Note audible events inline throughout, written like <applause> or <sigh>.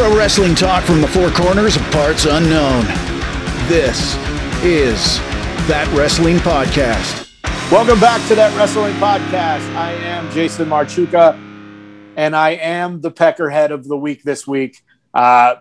Pro wrestling talk from the four corners of parts unknown. This is That Wrestling Podcast. Welcome back to That Wrestling Podcast. I am Jason Marchuka, and I am the peckerhead of the week this week. Uh,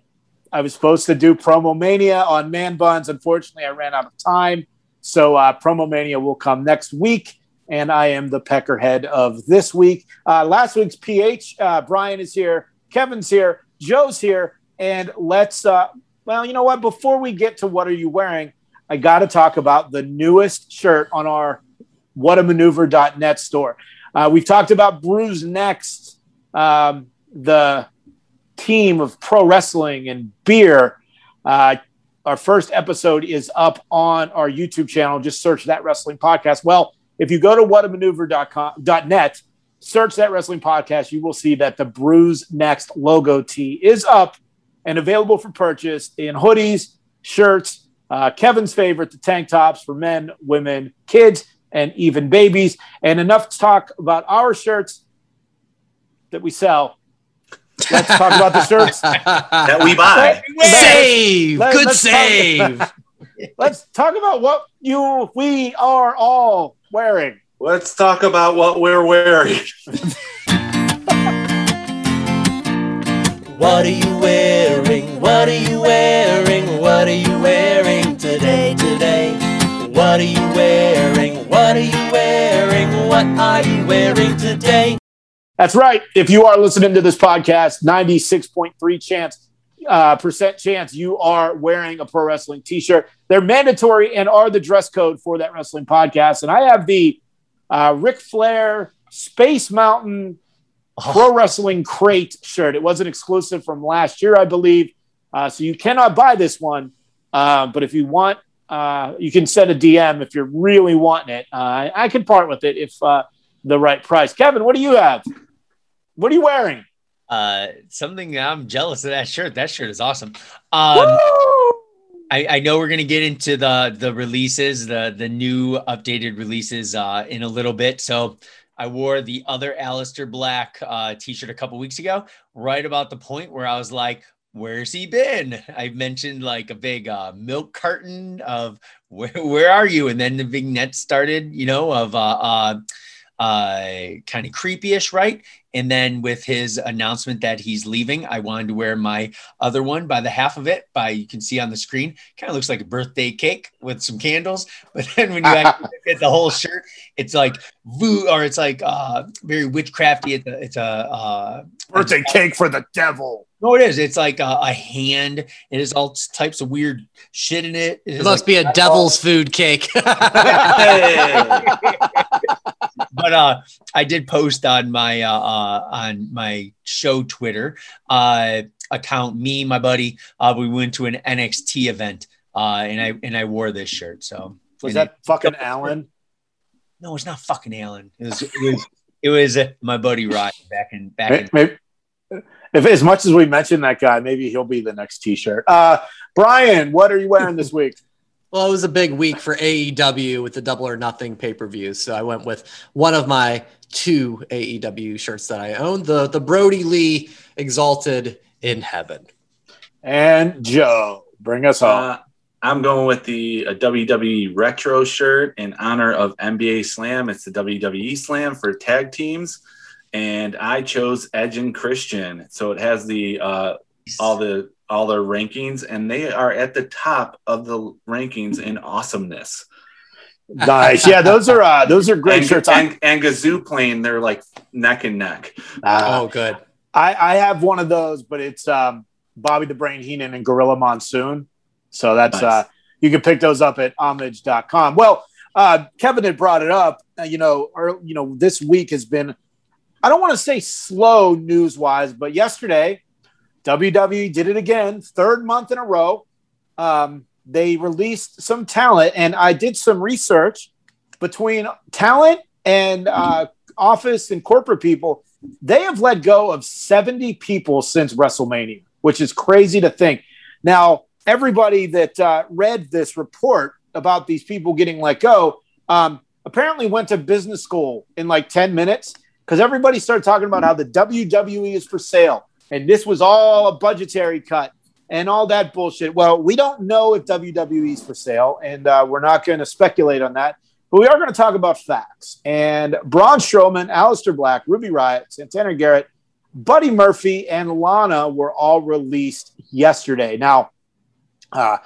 I was supposed to do Promo Mania on Man Buns. Unfortunately, I ran out of time. So uh, Promo Mania will come next week, and I am the peckerhead of this week. Uh, last week's PH, uh, Brian is here, Kevin's here, Joe's here, and let's. Uh, well, you know what? Before we get to what are you wearing, I got to talk about the newest shirt on our whatamaneuver.net store. Uh, we've talked about Bruise Next, um, the team of pro wrestling and beer. Uh, our first episode is up on our YouTube channel. Just search that wrestling podcast. Well, if you go to whatamaneuver.net, search that wrestling podcast, you will see that the Bruise Next logo tee is up and available for purchase in hoodies, shirts, uh, Kevin's favorite, the tank tops for men, women, kids, and even babies. And enough to talk about our shirts that we sell. Let's talk about the shirts <laughs> that we buy. Save, Let- good let's talk- save. Let's talk about what you we are all wearing. Let's talk about what we're wearing. <laughs> What are you wearing? What are you wearing? What are you wearing today? Today. What are you wearing? What are you wearing? What are you wearing today? That's right. If you are listening to this podcast, 96.3 chance uh, percent chance you are wearing a pro wrestling t-shirt. They're mandatory and are the dress code for that wrestling podcast. And I have the uh, Ric Flair Space Mountain Pro Wrestling Crate shirt. It wasn't exclusive from last year, I believe. Uh, so you cannot buy this one. Uh, but if you want, uh, you can send a DM if you're really wanting it. Uh, I could part with it if uh, the right price. Kevin, what do you have? What are you wearing? Uh, something I'm jealous of that shirt. That shirt is awesome. Um! I, I know we're gonna get into the the releases, the the new updated releases uh, in a little bit. So I wore the other Aleister Black uh, t-shirt a couple weeks ago, right about the point where I was like, "Where's he been?" I mentioned like a big uh, milk carton of where where are you, and then the vignette started, you know, of uh, uh, uh, kind of creepy-ish, right? And then with his announcement that he's leaving, I wanted to wear my other one by the half of it. By you can see on the screen, kind of looks like a birthday cake with some candles. <laughs> But then when you <laughs> actually look at the whole shirt, it's like voo, or it's like uh, very witchcrafty. It's a, it's a uh, Birthday cake for the devil. no, it is. It's like a, a hand. It has all types of weird shit in it. It must be a devil's food cake. <laughs> but uh, I did post on my uh, uh, on my show Twitter uh, account. Me, my buddy, uh, we went to an NXT event, uh, and I and I wore this shirt. So Was that it- fucking Alan? no? It's not fucking Alan. It was it was, it was uh, my buddy Ryan back in back in. Maybe, if as much as we mentioned that guy, maybe he'll be the next T-shirt. Uh, Brian, what are you wearing this week? Well, it was a big week for AEW with the Double or Nothing pay per view. So I went with one of my two AEW shirts that I own the, the Brodie Lee Exalted in Heaven. And Joe, bring us home. Uh, I'm going with the uh, WWE retro shirt in honor of NBA Slam. It's the WWE Slam for tag teams, and I chose Edge and Christian. So it has the uh, all the all their rankings, and they are at the top of the rankings in awesomeness. nice. Yeah, those are uh, those are great and, shirts. And, and Gazoo plane, they're like neck and neck. Uh, oh, good. I, I have one of those, but it's um, Bobby the Brain Heenan and Gorilla Monsoon. So that's Nice. uh, you can pick those up at homage.com. Well, uh, Kevin had brought it up. Uh, you know, or you know, this week has been I don't want to say slow news wise, but yesterday WWE did it again, third month in a row. Um, they released some talent, and I did some research between talent and uh, office and corporate people. They have let go of 70 people since WrestleMania, which is crazy to think. Now, everybody that uh, read this report about these people getting let go um, apparently went to business school in like 10 minutes because everybody started talking about how the WWE is for sale. And this was all a budgetary cut and all that bullshit. Well, we don't know if WWE's for sale, and uh, we're not going to speculate on that. But we are going to talk about facts. And Braun Strowman, Aleister Black, Ruby Riott, Santana Garrett, Buddy Murphy, and Lana were all released yesterday. Now, uh,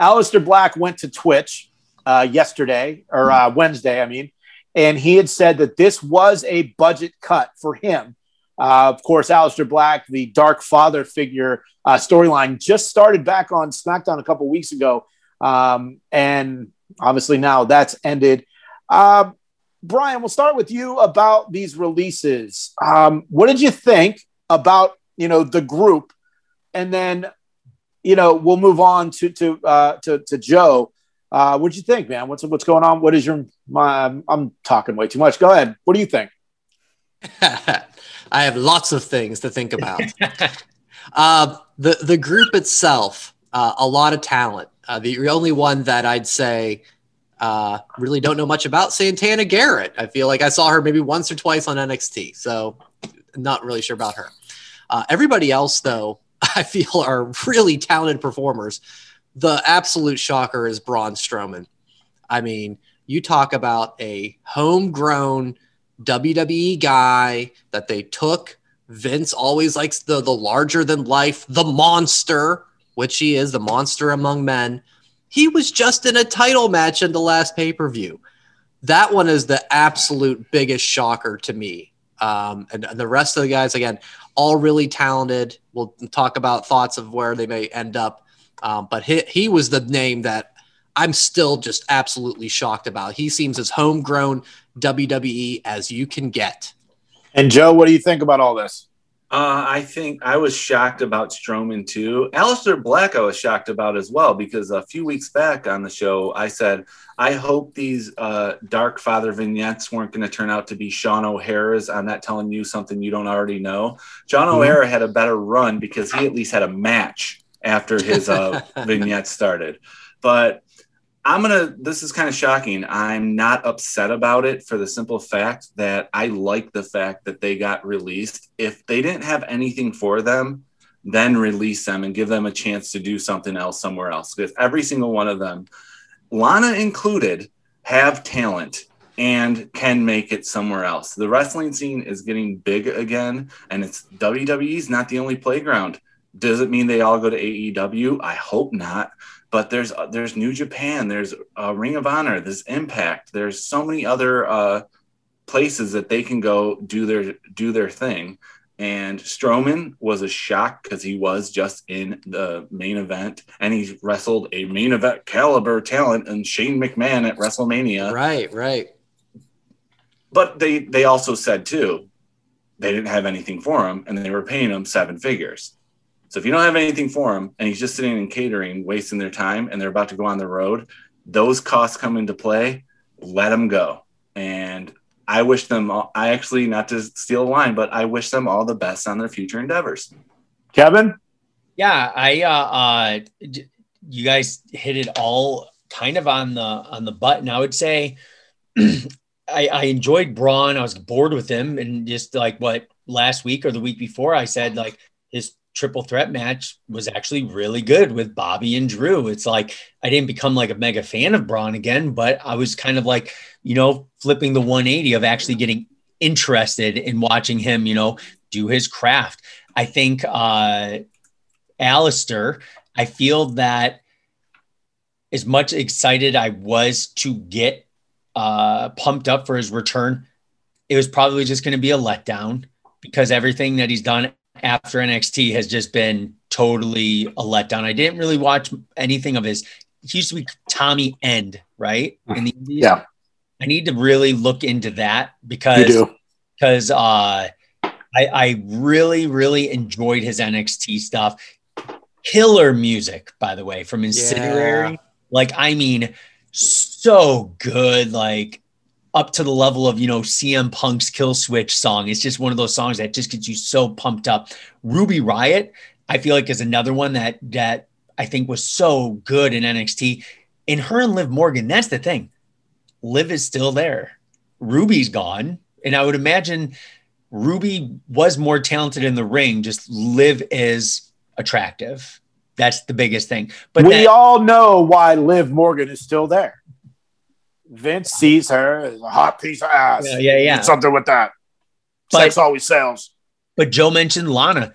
Aleister Black went to Twitch uh, yesterday or uh, Wednesday, I mean, and he had said that this was a budget cut for him. Uh, of course, Aleister Black, the Dark Father figure uh, storyline, just started back on SmackDown a couple weeks ago, um, and obviously now that's ended. Uh, Brian, we'll start with you about these releases. Um, what did you think about you know the group, and then you know we'll move on to to uh, to, to Joe. Uh, what did you think, man? What's what's going on? What is your? My, I'm talking way too much. Go ahead. What do you think? <laughs> I have lots of things to think about. <laughs> uh, the the group itself, uh, a lot of talent. Uh, the only one that I'd say uh, really don't know much about Santana Garrett. I feel like I saw her maybe once or twice on NXT, so not really sure about her. Uh, everybody else, though, <laughs> I feel are really talented performers. The absolute shocker is Braun Strowman. I mean, you talk about a homegrown WWE guy that they took. Vince always likes the the larger than life, the monster, which he is, the monster among men. He was just in a title match in the last pay per view. That one is the absolute biggest shocker to me. Um, and, and the rest of the guys, again, all really talented. We'll talk about thoughts of where they may end up. Um, but he, he was the name that I'm still just absolutely shocked about. He seems as homegrown WWE as you can get. And Joe, what do you think about all this? Uh, I think I was shocked about Strowman too. Aleister Black, I was shocked about as well because a few weeks back on the show, I said, I hope these uh, Dark Father vignettes weren't going to turn out to be Sean O'Haire's. I'm not telling you something you don't already know. John mm-hmm. O'Haire had a better run because he at least had a match after his uh, <laughs> vignette started. But I'm gonna. This is kind of shocking. I'm not upset about it for the simple fact that I like the fact that they got released. If they didn't have anything for them, then release them and give them a chance to do something else somewhere else. If every single one of them, Lana included, have talent and can make it somewhere else. The wrestling scene is getting big again, and it's WWE's not the only playground. Does it mean they all go to AEW? I hope not but there's uh, there's New Japan, there's uh, Ring of Honor, there's Impact, there's so many other uh, places that they can go do their do their thing. And Strowman was a shock because he was just in the main event and he wrestled a main event caliber talent and Shane McMahon at WrestleMania. Right, right. But they they also said too, they didn't have anything for him and they were paying him seven figures. So if you don't have anything for him and he's just sitting in catering, wasting their time, and they're about to go on the road, those costs come into play. Let them go. And I wish them, all, I actually, not to steal a line, but I wish them all the best on their future endeavors. Kevin? Yeah, I, uh, uh, you guys hit it all kind of on the, on the button. I would say, <clears throat> I, I enjoyed Braun. I was bored with him. And just like what last week or the week before, I said, like, his triple threat match was actually really good with Bobby and Drew. It's like I didn't become like a mega fan of Braun again, but I was kind of like, you know, flipping the 180 of actually getting interested in watching him, you know, do his craft. I think uh Aleister, I feel that as much excited I was to get uh pumped up for his return, it was probably just going to be a letdown because everything that he's done after NXT has just been totally a letdown. I didn't really watch anything of his. He used to be Tommy End, right? In the Indies. Yeah. I need to really look into that because because uh, I I really really enjoyed his NXT stuff. Killer music, by the way, from Incendiary. Yeah. Like I mean, so good. Like up to the level of you know CM Punk's Kill Switch song. It's just one of those songs that just gets you so pumped up. Ruby Riott, I feel like is another one that that I think was so good in NXT. In her and Liv Morgan, that's the thing. Liv is still there. Ruby's gone, and I would imagine Ruby was more talented in the ring, just Liv is attractive. That's the biggest thing. But we that- all know why Liv Morgan is still there. Vince sees her as a hot piece of ass. Yeah, yeah, yeah. Something with that. But- Sex always sells. but Joe mentioned Lana.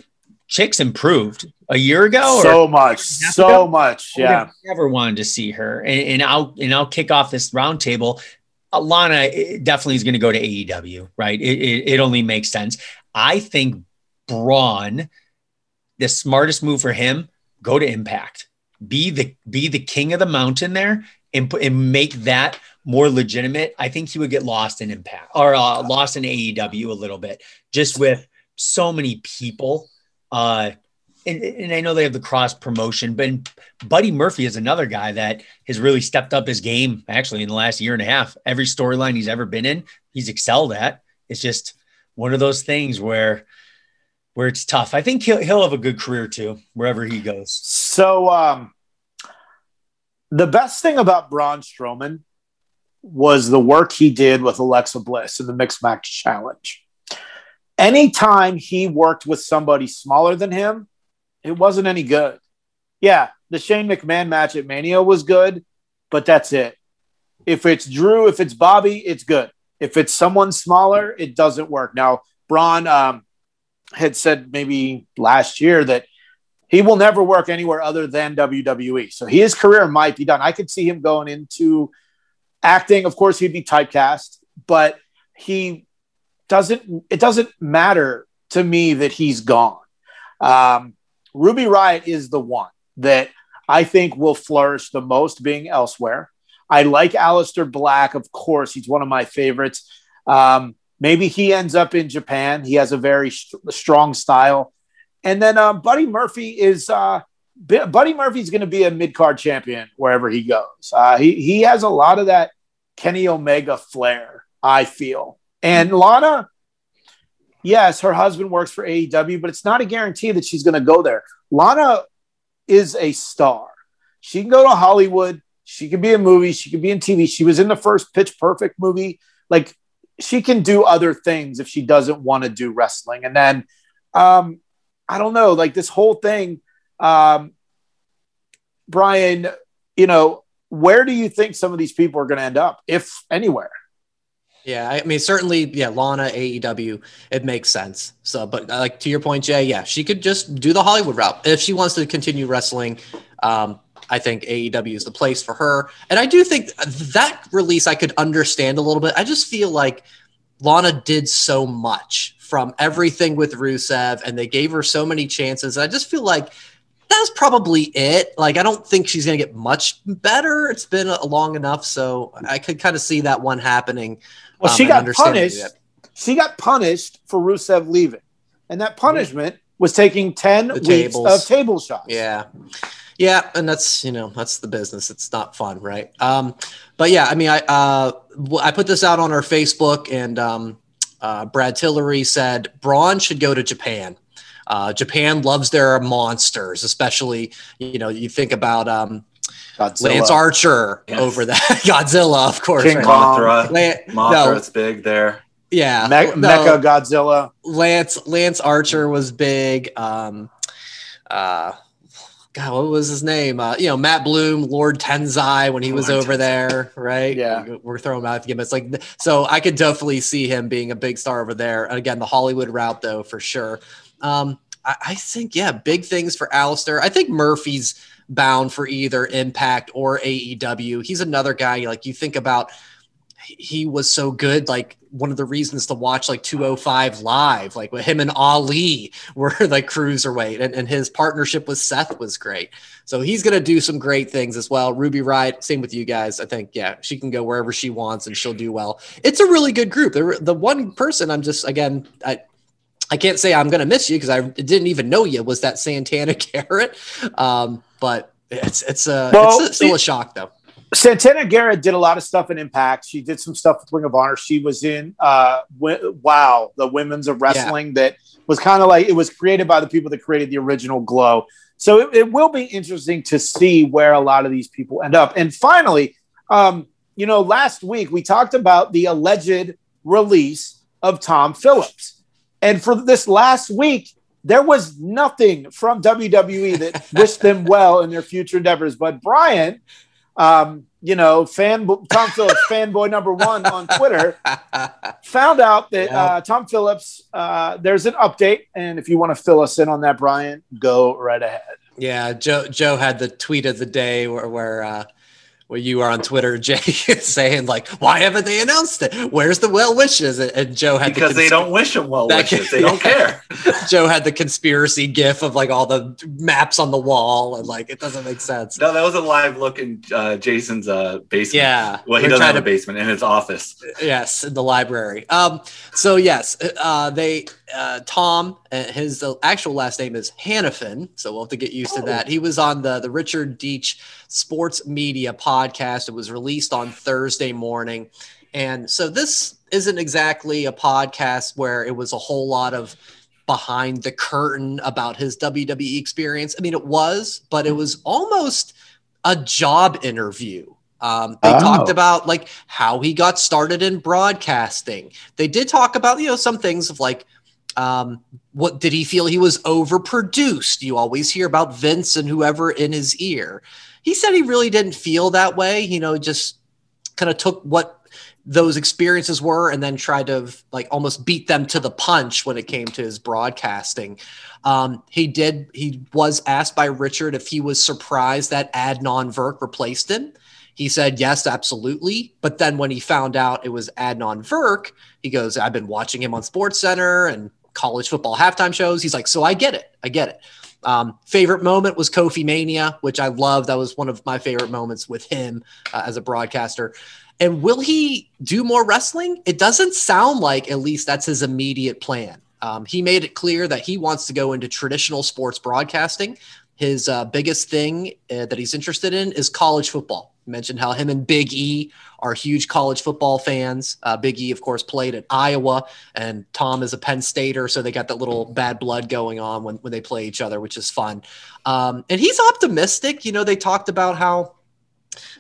Chicks improved a year ago. or- So much, so ago? much. Yeah. never wanted to see her. And, and I'll and I'll kick off this roundtable. Uh, Lana definitely is going to go to AEW, right? It, it, it only makes sense. I think Braun, the smartest move for him, go to Impact. Be the be the king of the mountain there and put and make that more legitimate. I think he would get lost in Impact or uh, lost in AEW a little bit, just with so many people. Uh, and, and I know they have the cross promotion, but Buddy Murphy is another guy that has really stepped up his game actually in the last year and a half. Every storyline he's ever been in, he's excelled at. It's just one of those things where where it's tough. I think he'll he'll have a good career too, wherever he goes. So um, the best thing about Braun Strowman was the work he did with Alexa Bliss in the mixed match challenge. Anytime he worked with somebody smaller than him, it wasn't any good. Yeah, the Shane McMahon match at Mania was good, but that's it. If it's Drew, if it's Bobby, it's good. If it's someone smaller, it doesn't work. Now, Braun um, had said maybe last year that he will never work anywhere other than WWE. So his career might be done. I could see him going into acting. Of course, he'd be typecast, but he doesn't. It doesn't matter to me that he's gone. Um, Ruby Riott is the one that I think will flourish the most, being elsewhere. I like Aleister Black, of course. He's one of my favorites. Um, maybe he ends up in Japan. He has a very st- strong style. And then um, Buddy Murphy is uh, Buddy Murphy's going to be a mid card champion wherever he goes. Uh, he he has a lot of that Kenny Omega flair. I feel. And Lana, yes, her husband works for AEW, but it's not a guarantee that she's going to go there. Lana is a star. She can go to Hollywood. She could be in movies. She could be in TV. She was in the first Pitch Perfect movie. Like she can do other things if she doesn't want to do wrestling. And then um, I don't know, like this whole thing, um, Brian, you know, where do you think some of these people are going to end up, if anywhere? Yeah, I mean, certainly, yeah, Lana, AEW, it makes sense. So, but uh, like to your point, Jay, yeah, she could just do the Hollywood route if she wants to continue wrestling. Um, I think AEW is the place for her, and I do think that release I could understand a little bit. I just feel like Lana did so much from everything with Rusev, and they gave her so many chances. I just feel like that's probably it. Like, I don't think she's going to get much better. It's been a long enough, so I could kind of see that one happening. Well, um, she got punished. that. She got punished for Rusev leaving, and that punishment was taking ten The weeks tables. of table shots. Yeah. Yeah, and that's you know that's the business. It's not fun, right? Um, but yeah, I mean, I uh, I put this out on our Facebook, and um, uh, Brad Tillery said Braun should go to Japan. Uh, Japan loves their monsters, especially you know you think about um, Godzilla. Lance Archer Yes. over that <laughs> Godzilla, of course. King right? Mothra. Lan- Mothra, no, big there. yeah, Me- no. Mecha Godzilla. Lance Lance Archer was big. Um, uh, God, what was his name? Uh, you know, Matt Bloom, Lord Tensai when he was Lord over Tensai. there, right? Yeah. we're throwing out the gimmicks like so. I could definitely see him being a big star over there. And again, the Hollywood route, though, for sure. Um, I, I think, yeah, big things for Aleister. I think Murphy's bound for either Impact or AEW. He's another guy like you think about he was so good. Like one of the reasons to watch like 205 live, like with him and Ali <laughs> were like cruiserweight, and, and his partnership with Seth was great. So he's gonna do some great things as well. Ruby Riott, same with you guys. I think yeah, she can go wherever she wants and she'll do well. It's a really good group. The, the one person I'm just again I. I can't say I'm gonna miss you because I didn't even know you was that Santana <laughs> Garrett, um, but it's it's a Well, it's a, still a shock though. Santana Garrett did a lot of stuff in Impact. She did some stuff with Ring of Honor. She was in uh, w- Wow, the Women's of Wrestling that was kind of like it was created by the people that created the original Glow. So it, it will be interesting to see where a lot of these people end up. And finally, um, you know, last week we talked about the alleged release of Tom Phillips. And for this last week, there was nothing from WWE that <laughs> wished them well in their future endeavors. But Brian, um, you know, fan Tom Phillips fanboy number one on Twitter, <laughs> found out that Yeah. uh, Tom Phillips. Uh, there's an update, and if you want to fill us in on that, Brian, go right ahead. Yeah, Joe Joe had the tweet of the day where where uh, where you are on Twitter, <laughs> Jay, saying like, "Why haven't they announced it? Where's the well wishes?" And, Joe had because the they don't wish them well wishes. They don't <laughs> care. Joe had the conspiracy gif of like all the maps on the wall, and like it doesn't make sense. No, that was a live look in uh, Jason's uh, basement. Yeah, Well, he doesn't have a basement in his office. Yes, in the library. Um, so yes, uh, they uh, Tom, uh, his uh, actual last name is Hannifin, so we'll have to get used to that. He was on the the Richard Deitsch Sports Media podcast. It was released on Thursday morning, and so this isn't exactly a podcast where it was a whole lot of behind the curtain about his WWE experience. I mean, it was, but it was almost a job interview. Um, they Oh. talked about like how he got started in broadcasting. They did talk about you know some things of like um, what did he feel he was overproduced? You always hear about Vince and whoever in his ear. He said he really didn't feel that way. You know, just kind of took what those experiences were and then tried to like almost beat them to the punch when it came to his broadcasting. Um, he did. He was asked by Richard if he was surprised that Adnan Virk replaced him. He said yes, absolutely. But then when he found out it was Adnan Virk, he goes, "I've been watching him on Sports Center and college football halftime shows." He's like, "So I get it. I get it." Um, favorite moment was Kofi Mania, which I love. That was one of my favorite moments with him uh, as a broadcaster. And will he do more wrestling? It doesn't sound like, at least, that's his immediate plan. Um, he made it clear that he wants to go into traditional sports broadcasting. His uh, biggest thing uh, that he's interested in is college football. He mentioned how him and Big E are huge college football fans. Uh, Big E, of course, played at Iowa, and Tom is a Penn Stater, so they got that little bad blood going on when, when they play each other, which is fun. Um, and he's optimistic. You know, they talked about how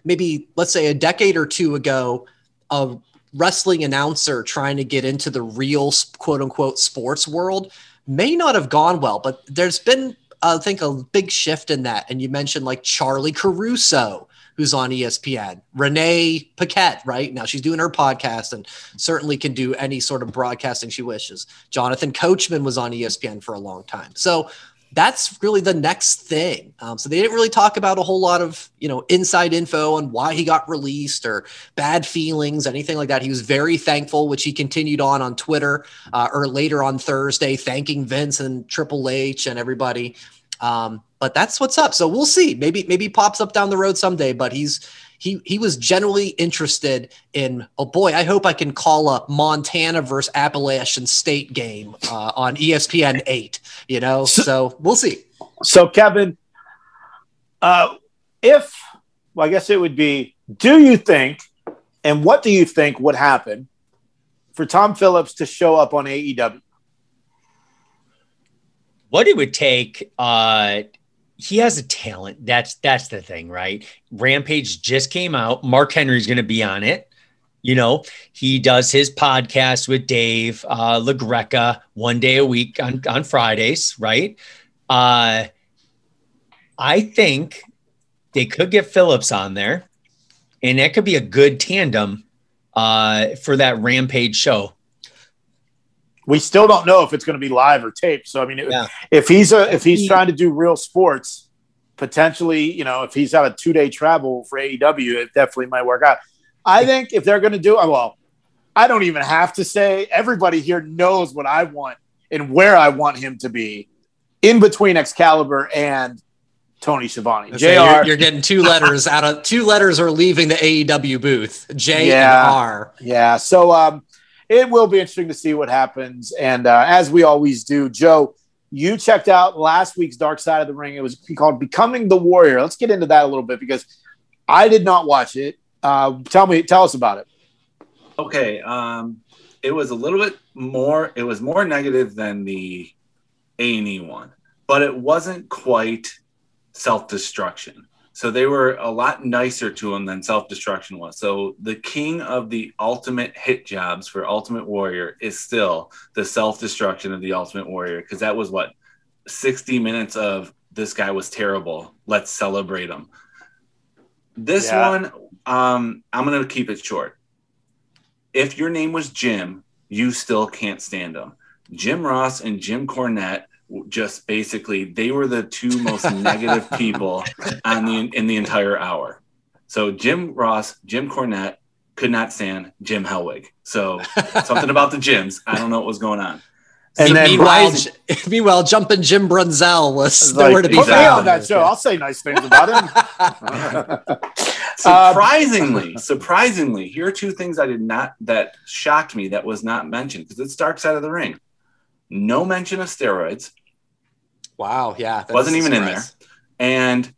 maybe let's say a decade or two ago, a wrestling announcer trying to get into the real quote unquote sports world may not have gone well, but there's been, I think, a big shift in that. And you mentioned like Charly Caruso, who's on ESPN, Renee Paquette, right? Now she's doing her podcast and certainly can do any sort of broadcasting she wishes. Jonathan Coachman was on ESPN for a long time. So that's really the next thing. Um, so they didn't really talk about a whole lot of you know inside info on why he got released or bad feelings, anything like that. He was very thankful, which he continued on on Twitter uh, or later on Thursday, thanking Vince and Triple H and everybody. Um, but that's what's up. So we'll see. Maybe maybe he pops up down the road someday. But he's he he was generally interested in. Oh boy, I hope I can call a Montana versus Appalachian State game uh, on ESPN eight. You know, So- so we'll see. So, Kevin, uh, if, well, I guess it would be, do you think, and what do you think would happen for Tom Phillips to show up on AEW? What it would take uh he has a talent. That's that's the thing right? Rampage just came out. Mark henry's going to be on it. You know he does his podcast with dave uh lagreca one day a week on on fridays right? Uh i think they could get phillips on there and that could be a good tandem uh for that rampage show We still don't know if it's going to be live or taped. So, I mean, Yeah. if he's a if he's trying to do real sports, potentially, you know, if he's got a two day travel for AEW, it definitely might work out. I think if they're going to do, well, I don't even have to say. Everybody here knows what I want and where I want him to be, in between Excalibur and Tony Schiavone. So Jr. you're, you're getting two letters out of two letters are leaving the AEW booth. J Yeah. and R. Yeah. So um, it will be interesting to see what happens. And uh, as we always do, Joe, you checked out last week's Dark Side of the Ring. It was called Becoming the Warrior. Let's get into that a little bit because I did not watch it. Uh, tell me, tell us about it. Okay. Um, it was a little bit more. It was more negative than the A and E one, but it wasn't quite self destruction. So they were a lot nicer to him than self destruction was. So the king of the ultimate hit jobs for Ultimate Warrior is still the self destruction of the Ultimate Warrior because that was what 60 minutes of this guy was terrible. Let's celebrate him. This Yeah. one, um, I'm gonna keep it short. If your name was Jim, you still can't stand him. Jim Ross and Jim Cornette just basically they were the two most negative <laughs> people on the in the entire hour. So Jim Ross, Jim Cornette could not stand Jim Hellwig. So <laughs> something about the Jims. I don't know what was going on. And then meanwhile, Brian- J- <laughs> meanwhere jumping Jim Brunzell was It's nowhere like, to be put me found. on that show. I'll say nice things about him. Surprisingly, surprisingly, here are two things I did not that shocked me that was not mentioned because it's dark side of the ring. No mention of steroids. Wow, yeah, Wasn't even in there. and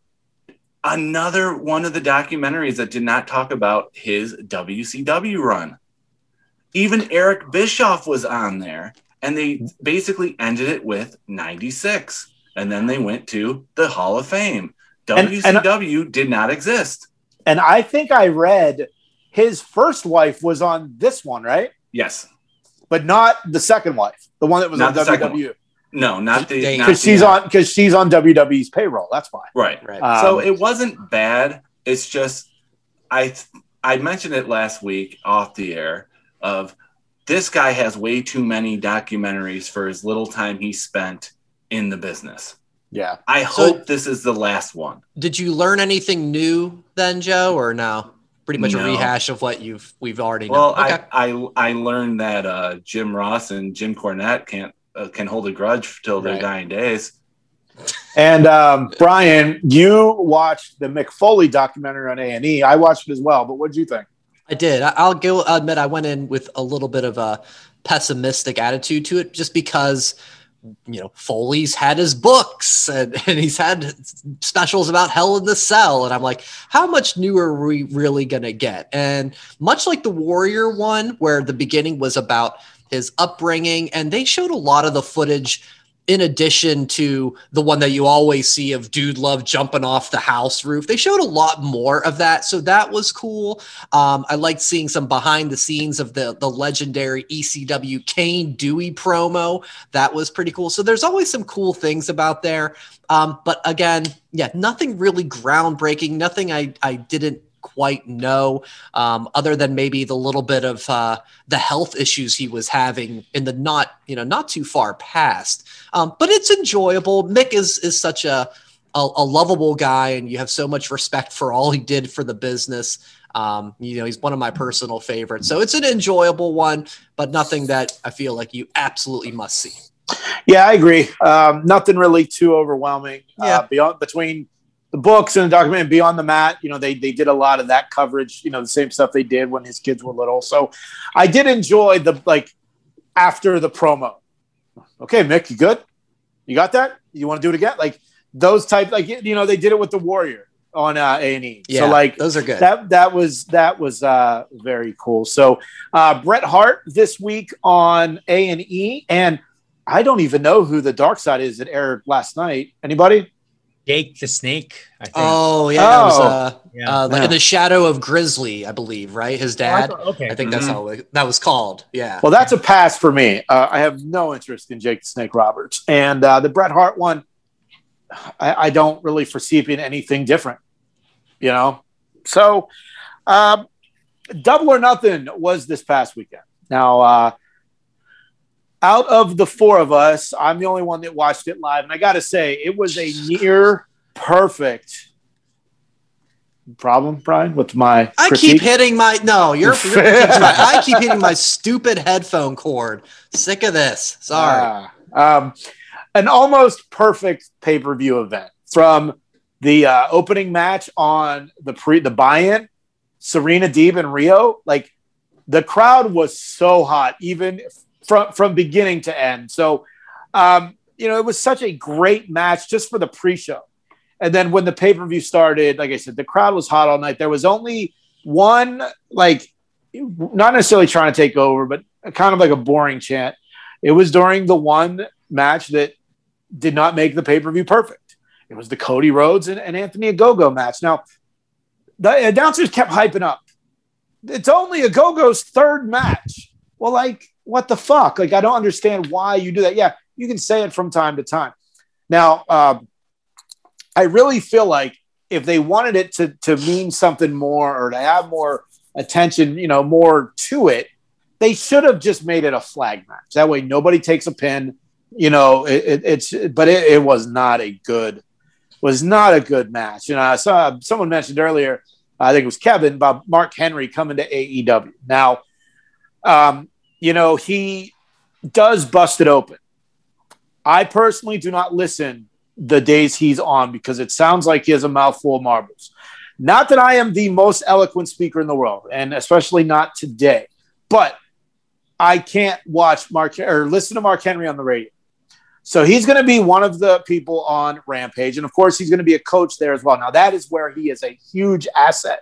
another one of the documentaries that did not talk about his WCW run. Even Eric Bischoff was on there, and they basically ended it with 96. And then they went to the Hall of Fame. And- and- WCW did not exist. and I think I read his first wife was on this one, right? Yes. But not the second wife, the one that was Not on WWE. No, not the. They- not Because the- she's on because she's on WWE's payroll. That's why. Right. Right. Um, so it wasn't bad. It's just I I mentioned it last week off the air of this guy has way too many documentaries for his little time he spent in the business. yeah. I So- hope this is the last one. Did you learn anything new then, Joe, or no? Pretty much a rehash of what you've we've already known. Well, okay. I, I I learned that uh, Jim Ross and Jim Cornette can't uh, can hold a grudge till their Right. dying days. And um, Brian, you watched the Mick Foley documentary on A and E. I watched it as well. But what did you think? I did. I- I'll admit I went in with a little bit of a pessimistic attitude to it, just because you know Foley's had his books and, <laughs> and he's had specials about Hell in the Cell, and I'm like, how much new are we really gonna get? And much like the Warrior one, where the beginning was about his upbringing, and they showed a lot of the footage in addition to the one that you always see of dude love jumping off the house roof. They showed a lot more of that so that was cool. Um, i liked seeing some behind the scenes of the the legendary ecw cane dewey promo. That was pretty cool. So there's always some cool things about there. Um, but again yeah nothing really groundbreaking nothing i i didn't quite know um, other than maybe the little bit of uh, the health issues he was having in the not you know not too far past um, but it's enjoyable mick is is such a, a a lovable guy and you have so much respect for all he did for the business um, you know he's one of my personal favorites so it's an enjoyable one but nothing that i feel like you absolutely must see Yeah, I agree. Um, nothing really too overwhelming. Yeah. Uh, beyond between the books and the document beyond the mat, you know, they they did a lot of that coverage. You know, the same stuff they did when his kids were little. So I did enjoy the like after the promo. Okay, Mick, you good? You got that? You want to do it again? Like those type, like you know, they did it with the Warrior on uh, A and E. So like those are good that that was that was uh very cool so uh bret hart this week on a and e and i don't even know who the dark side is that aired last night anybody Jake the Snake. I think. oh yeah that was Oh. uh, yeah. uh, like Yeah. in the shadow of grizzly i believe right his dad Oh, I thought- okay. I think that's Mhm. how it, that was called. Yeah. well that's a pass for me uh, i have no interest in jake the snake roberts and uh the bret hart one i, I don't really foresee it being anything different you know so um double or nothing was this past weekend now uh out of the four of us, I'm the only one that watched it live, and I got to say, it was a near perfect problem, Brian, with my I critique. keep hitting my no. You're, you're <laughs> I keep hitting my stupid headphone cord. Sick of this. Sorry. Ah, um, an almost perfect pay per view event from the uh, opening match on the pre the buy-in, Serena Deeb and Riho. Like the crowd was so hot, even from from beginning to end. So, um, you know, it was such a great match just for the pre-show. And then when the pay per view started, like I said, the crowd was hot all night. There was only one, like, not necessarily trying to take over, but kind of like a boring chant. It was during the one match that did not make the pay per view perfect. it was the Cody Rhodes and, and Anthony Ogogo match. Now, the announcers kept hyping up. It's only Ogogo's third match. Well, like, what the fuck? Like, I don't understand why you do that. Yeah, you can say it from time to time. Now, um, I really feel like if they wanted it to to mean something more or to have more attention, you know, more to it, they should have just made it a flag match. That way, nobody takes a pin. You know, it, it, it's but it, it, was not a good was not a good match. You know, I saw someone mentioned earlier. I think it was Kevin about Mark Henry coming to AEW. Now, um, you know, he does bust it open. I personally do not listen the days he's on because it sounds like he has a mouthful of marbles. Not that I am the most eloquent speaker in the world, and especially not today, but I can't watch Mark or listen to Mark Henry on the radio. So he's going to be one of the people on Rampage. And of course, he's going to be a coach there as well. Now, that is where he is a huge asset.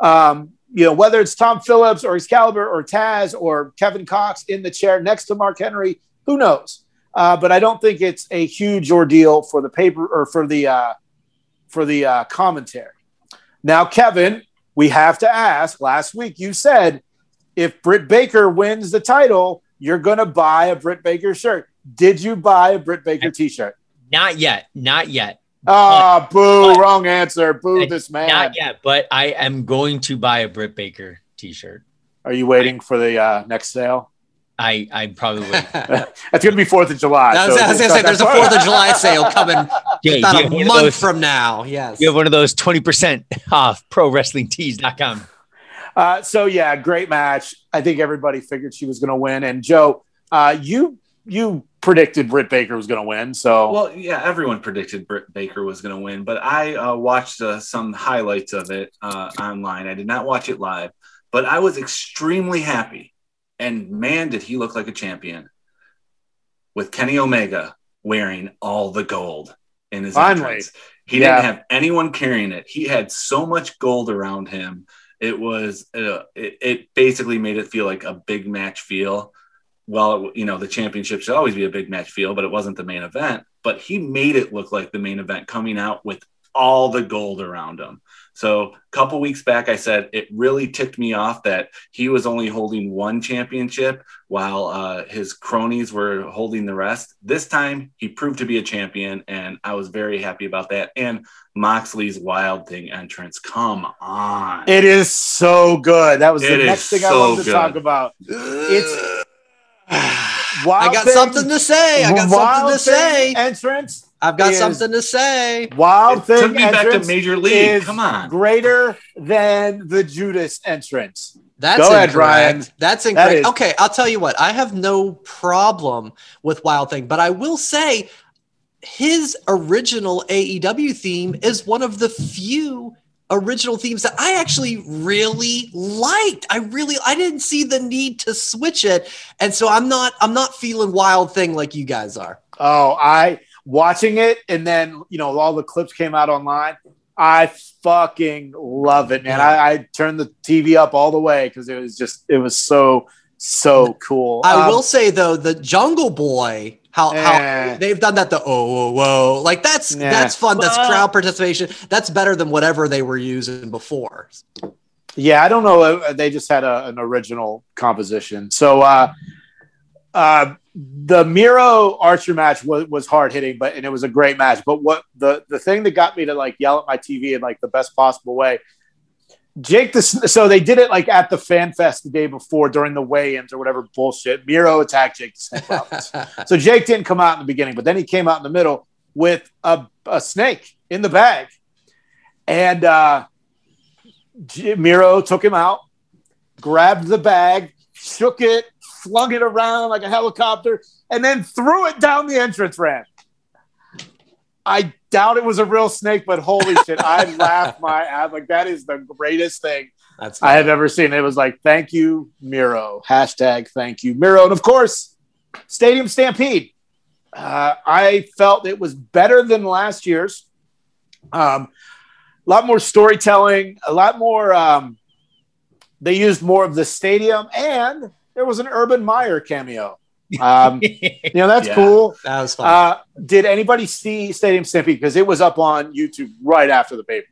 Um, you know, whether it's Tom Phillips or Excalibur or Taz or Kevin Cox in the chair next to Mark Henry, who knows? Uh, but I don't think it's a huge ordeal for the paper or for the uh, for the uh, commentary. Now, Kevin, we have to ask. Last week, you said if Britt Baker wins the title, you're going to buy a Britt Baker shirt. Did you buy a Britt Baker T-shirt? Not yet. Not yet. Ah, oh, boo! But, wrong answer. Boo! This man. Not yet, but I am going to buy a Britt Baker T-shirt. Are you waiting I, for the uh, next sale? I I probably <laughs> that's gonna be Fourth of July. I was, so I was gonna say there's a Fourth of July sale coming <laughs> yeah, about a month those, from now. Yes, you have one of those twenty percent off ProWrestlingTees.com. Uh, so yeah, great match. I think everybody figured she was gonna win. And Joe, uh, you you predicted Britt Baker was going to win. So well, yeah, everyone predicted Britt Baker was going to win, but I uh, watched uh, some highlights of it uh, online. I did not watch it live, but I was extremely happy and man, did he look like a champion with Kenny Omega wearing all the gold in his Finally. entrance. He yeah. didn't have anyone carrying it. He had so much gold around him. It was uh, it, it, basically made it feel like a big match feel. Well, you know, the championship should always be a big match feel, but it wasn't the main event. But he made it look like the main event coming out with all the gold around him. So a couple weeks back, I said it really ticked me off that he was only holding one championship while uh, his cronies were holding the rest. This time, he proved to be a champion, and I was very happy about that. And Moxley's Wild Thing entrance, come on! It is so good. That was it the next thing so I wanted to good. talk about. It's. Wild I got thing, something to say. I got something to say. Entrance I've got something to say. Wild it thing took me back to Major League. Come on, greater than the Judas entrance. That's Go incorrect. ahead, Ryan. That's incorrect. That is- okay, I'll tell you what. I have no problem with Wild Thing, but I will say his original AEW theme is one of the few original themes that I actually really liked. I really I didn't see the need to switch it. And so I'm not I'm not feeling wild thing like you guys are. Oh, I watching it and then you know all the clips came out online i fucking love it man I, I turned the tv up all the way because it was just it was so so cool i um, will say though the jungle boy how, eh. how they've done that the oh whoa, whoa. like that's nah. that's fun that's crowd participation that's better than whatever they were using before yeah i don't know uh, they just had a, an original composition so uh uh the Miro Archer match was, was hard hitting, but and it was a great match. But what the the thing that got me to like yell at my TV in like the best possible way, Jake. The, so they did it like at the Fan Fest the day before during the weigh-ins or whatever bullshit. Miro attacked Jake the Snake Roberts. <laughs> so Jake didn't come out in the beginning, but then he came out in the middle with a, a snake in the bag, and uh, Miro took him out, grabbed the bag, shook it, flung it around like a helicopter, and then threw it down the entrance ramp. I doubt it was a real snake, but holy shit, I <laughs> laughed my ass. Like, that is the greatest thing That's I have ever seen. It was like, thank you, Miro. Hashtag thank you, Miro. And of course, Stadium Stampede. Uh, I felt it was better than last year's. Um, a lot more storytelling, a lot more. Um, they used more of the stadium, and there was an Urban Meyer cameo. Um, <laughs> you know, that's Yeah. cool. That was fun. Uh, did anybody see Stadium Stampede? Because it was up on YouTube right after the paper.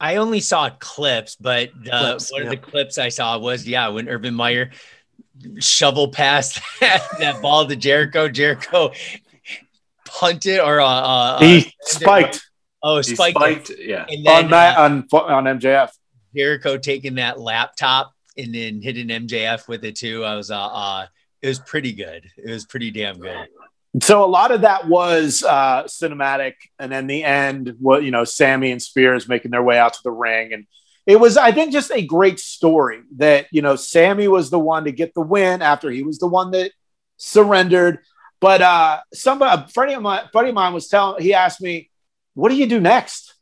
I only saw clips, but uh, Clips, one yeah. of the clips I saw was yeah when Urban Meyer shovel past <laughs> that, that ball to Jericho. Jericho punted or uh, uh, He spiked oh He spiked, spiked, yeah. and then on that uh, on on MJF. Jericho taking that laptop and then hitting MJF with it too. I was uh, uh it was pretty good. It was pretty damn good. So a lot of that was uh, cinematic, and then the end, what you know, Sammy and Spears making their way out to the ring, and it was, I think, just a great story that you know, Sammy was the one to get the win after he was the one that surrendered. But uh, somebody, a friend of mine, buddy of mine was telling, he asked me, "What do you do next?"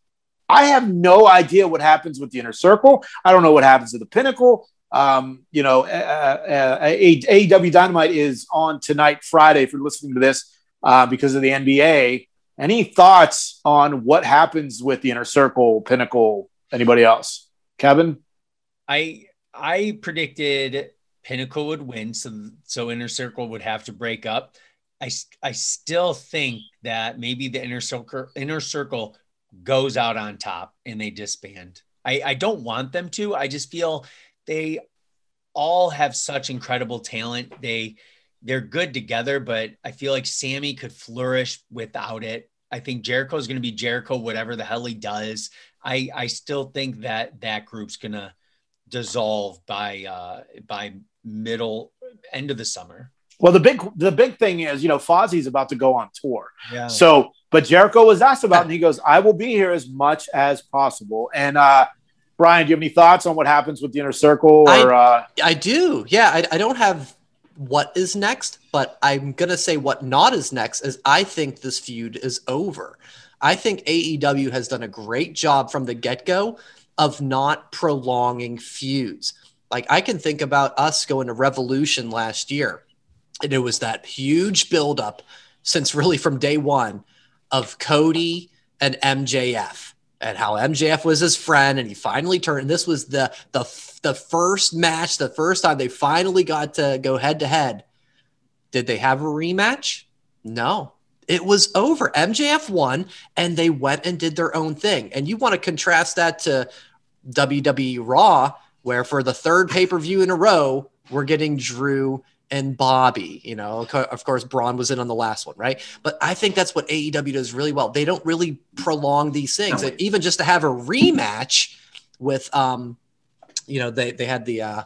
I have no idea what happens with the inner circle. I don't know what happens to the pinnacle. Um, you know, uh, uh, AEW Dynamite is on tonight, Friday, if you're listening to this, uh, because of the NBA. Any thoughts on what happens with the inner circle, pinnacle, anybody else? Kevin? I I predicted Pinnacle would win, so so Inner Circle would have to break up. I I still think that maybe the Inner Circle Inner Circle goes out on top and they disband. I I don't want them to. I just feel they all have such incredible talent. They they're good together, but I feel like Sammy could flourish without it. I think Jericho is going to be Jericho, whatever the hell he does. I I still think that that group's gonna dissolve by uh by middle end of the summer. Well, the big the big thing is, you know, Fozzy's about to go on tour. Yeah. So, but Jericho was asked about, and he goes, "I will be here as much as possible." And uh, Brian, do you have any thoughts on what happens with the inner circle? Or uh, I do. Yeah, I, I don't have what is next, but I'm gonna say what not is next is I think this feud is over. I think AEW has done a great job from the get go of not prolonging feuds. Like I can think about us going to Revolution last year, and it was that huge buildup since really from day one of Cody and MJF and how MJF was his friend and he finally turned. This was the the the first match, the first time they finally got to go head to head. Did they have a rematch? No. It was over. MJF won and they went and did their own thing. And you want to contrast that to WWE Raw, where for the third pay per view in a row, we're getting Drew and Bobby. You know, of course, Braun was in on the last one, right? But I think that's what AEW does really well. They don't really prolong these things, No. and even just to have a rematch with, um, you know, they they had the uh,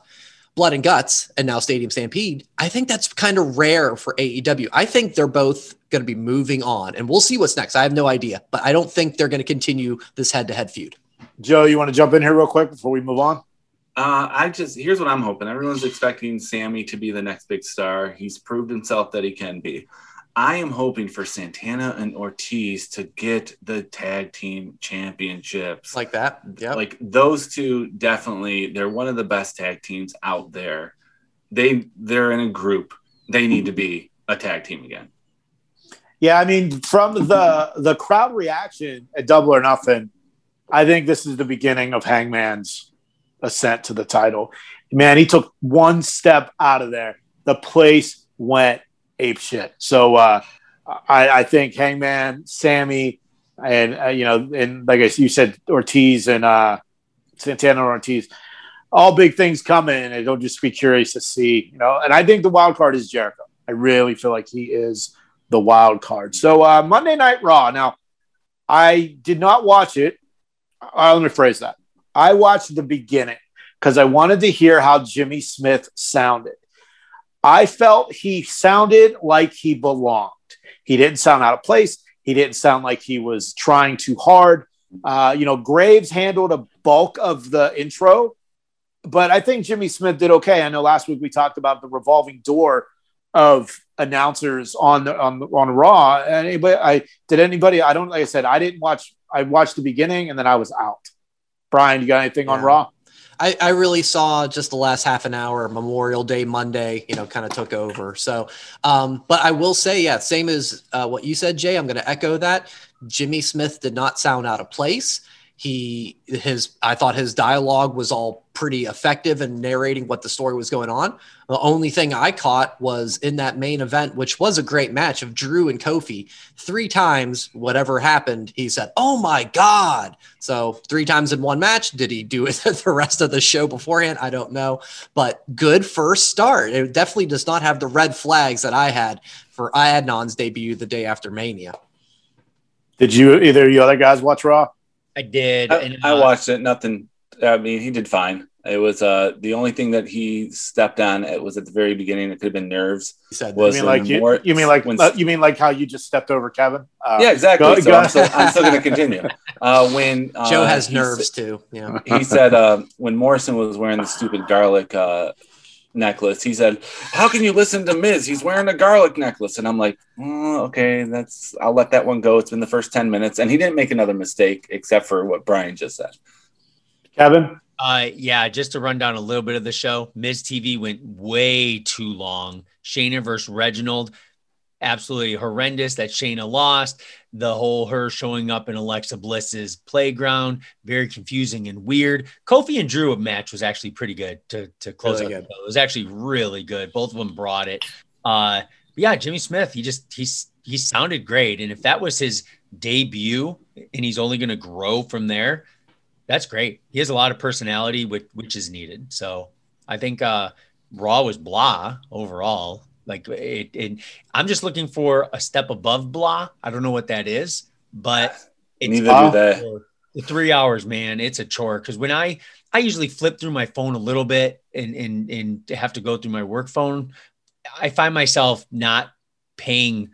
Blood and Guts and now Stadium Stampede. I think that's kind of rare for AEW. I think they're both going to be moving on, and we'll see what's next. I have no idea, but I don't think they're going to continue this head to head feud. Joe, you want to jump in here real quick before we move on? Uh, I just here's what I'm hoping. Everyone's expecting Sammy to be the next big star. He's proved himself that he can be. I am hoping for Santana and Ortiz to get the tag team championships. Like that, yeah. Like those two definitely they're one of the best tag teams out there. They they're in a group. They need to be a tag team again. Yeah, I mean, from the the crowd reaction at Double or Nothing, I think this is the beginning of Hangman's ascent to the title. Man, he took one step out of there. The place went ape shit. So uh, I, I think Hangman, Sammy, and uh, you know, and like I you said, Ortiz and uh, Santana Ortiz, all big things coming, and it'll just be curious to see. You know, and I think the wild card is Jericho. I really feel like he is the wild card. So uh, Monday Night Raw. Now, I did not watch it. Uh, let me phrase that. I watched the beginning because I wanted to hear how Jimmy Smith sounded. I felt he sounded like he belonged. He didn't sound out of place. He didn't sound like he was trying too hard. Uh, you know, Graves handled a bulk of the intro, but I think Jimmy Smith did okay. I know last week we talked about the revolving door of announcers on the, on on Raw. Anybody? I did anybody? I don't like I said. I didn't watch. I watched the beginning and then I was out. Brian, you got anything on Raw? I, I really saw just the last half an hour, Memorial Day Monday, you know, kind of took over. So, um, but I will say, yeah, same as uh, what you said, Jay. I'm going to echo that. Jimmy Smith did not sound out of place. He his I thought his dialogue was all pretty effective in narrating what the story was going on. The only thing I caught was in that main event, which was a great match of Drew and Kofi. Three times, whatever happened, he said, "Oh my god!" So three times in one match. Did he do <laughs> it the rest of the show beforehand? I don't know, but good first start. It definitely does not have the red flags that I had for Adnan's debut the day after Mania. Did you either you other guys watch Raw? I did. I, and, I uh, watched it. Nothing. I mean, he did fine. It was uh the only thing that he stepped on. It was at the very beginning. It could have been nerves. He said, You Was mean like you, more- you mean like when- uh, you mean like how you just stepped over Kevin? Uh, yeah, exactly. go- so go- I'm still, I'm still going to continue. <laughs> Uh, when uh, "Joe has nerves sa- too." Yeah. he said uh, when Morrison was wearing the stupid garlic uh, necklace, he said, "How can you listen to Miz? He's wearing a garlic necklace." And I'm like, "Oh, "Okay, that's I'll let that one go." It's been the first ten minutes, and he didn't make another mistake except for what Brian just said. Kevin. Uh, yeah, just to run down a little bit of the show, Miz TV went way too long. Shayna versus Reginald, absolutely horrendous that Shayna lost. The whole her showing up in Alexa Bliss's playground, very confusing and weird. Kofi and Drew match was actually pretty good to, to close Really out. It was actually really good. Both of them brought it. Uh, but yeah, Jimmy Smith, he just he's he sounded great. And if that was his debut and he's only going to grow from there, that's great. He has a lot of personality, which which is needed. So I think uh, Raw was blah overall. Like it, it, I'm just looking for a step above blah. I don't know what that is, but <sighs> it's Neither do they. the three hours, man, it's a chore. Because when I I usually flip through my phone a little bit and and and have to go through my work phone, I find myself not paying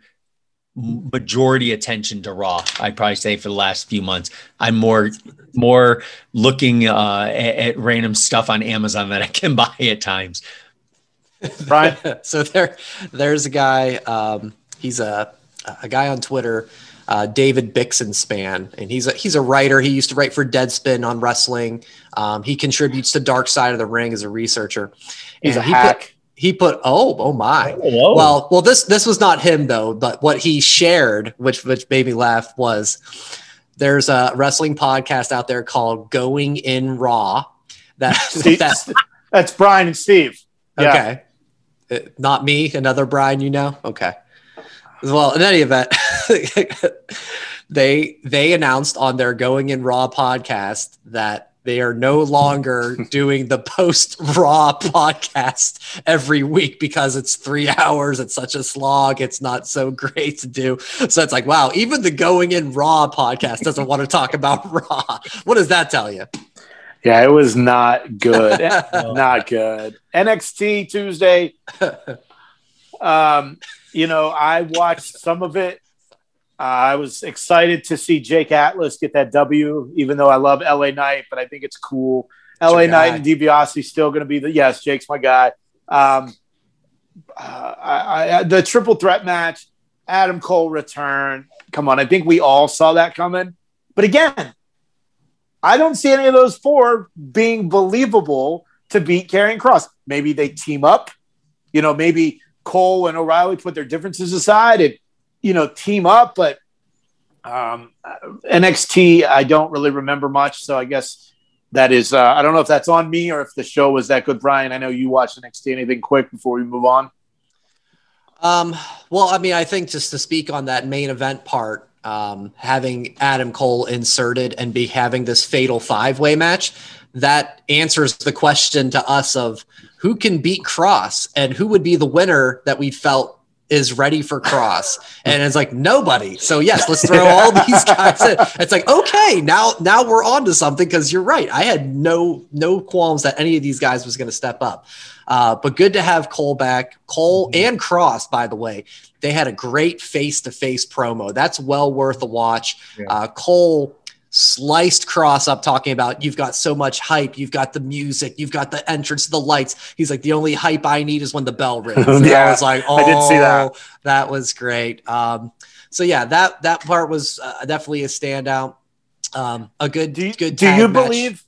majority attention to Raw. I'd probably say for the last few months, I'm more more looking uh, at, at random stuff on Amazon that I can <laughs> buy at times. <laughs> Brian. so there, there's a guy. Um, he's a a guy on Twitter, uh, David Bixenspan, and he's a he's a writer. He used to write for Deadspin on wrestling. Um, he contributes to Dark Side of the Ring as a researcher. He's a And he put- hack. he put oh oh my. Hello. Well, well, this this was not him though, but what he shared, which which made me laugh, was there's a wrestling podcast out there called Going in Raw. That, <laughs> that that's Brian and Steve. Yeah. Okay. Uh, Uh, not me, another Brian, you know? Okay. Well, in any event, <laughs> they they announced on their Going in Raw podcast that they are no longer <laughs> doing the post Raw podcast every week because it's three hours. It's such a slog. It's not so great to do. So it's like, wow, even the Going in Raw podcast doesn't want to talk about Raw. What does that tell you? Yeah, it was not good. <laughs> not good. NXT Tuesday. Um, you know, I watched some of it. Uh, I was excited to see Jake Atlas get that W, even though I love LA Knight, but I think it's cool. LA your Knight guy. and DiBiase still going to be the yes. Jake's my guy. Um, uh, I, I, the triple threat match, Adam Cole return. Come on, I think we all saw that coming. But again, I don't see any of those four being believable to beat Karrion Kross. Maybe they team up. You know, maybe Cole and O'Reilly put their differences aside and you know team up. But um, NXT, I don't really remember much. So I guess that is. Uh, I don't know if that's on me or if the show was that good. Brian, I know you watched NXT. Anything quick before we move on? Um, well, I mean, I think just to speak on that main event part, um, having Adam Cole inserted and be having this fatal five way match, that answers the question to us of who can beat Kross and who would be the winner that we felt is ready for Kross. <laughs> And it's like nobody. So yes, let's throw all <laughs> these guys in. It's like, okay, now now we're on to something because you're right. I had no no qualms that any of these guys was going to step up. Uh, but good to have Cole back. Cole and Cross, by the way, they had a great face to face promo. That's well worth a watch. Yeah. Uh, Cole sliced Kross up talking about you've got so much hype, you've got the music, you've got the entrance, the lights. He's like, the only hype I need is when the bell rings. <laughs> Yeah, I was like, oh, I did see that. That was great. Um, so yeah, that that part was uh, definitely a standout. Um, a good, Do you, good. do you match. believe?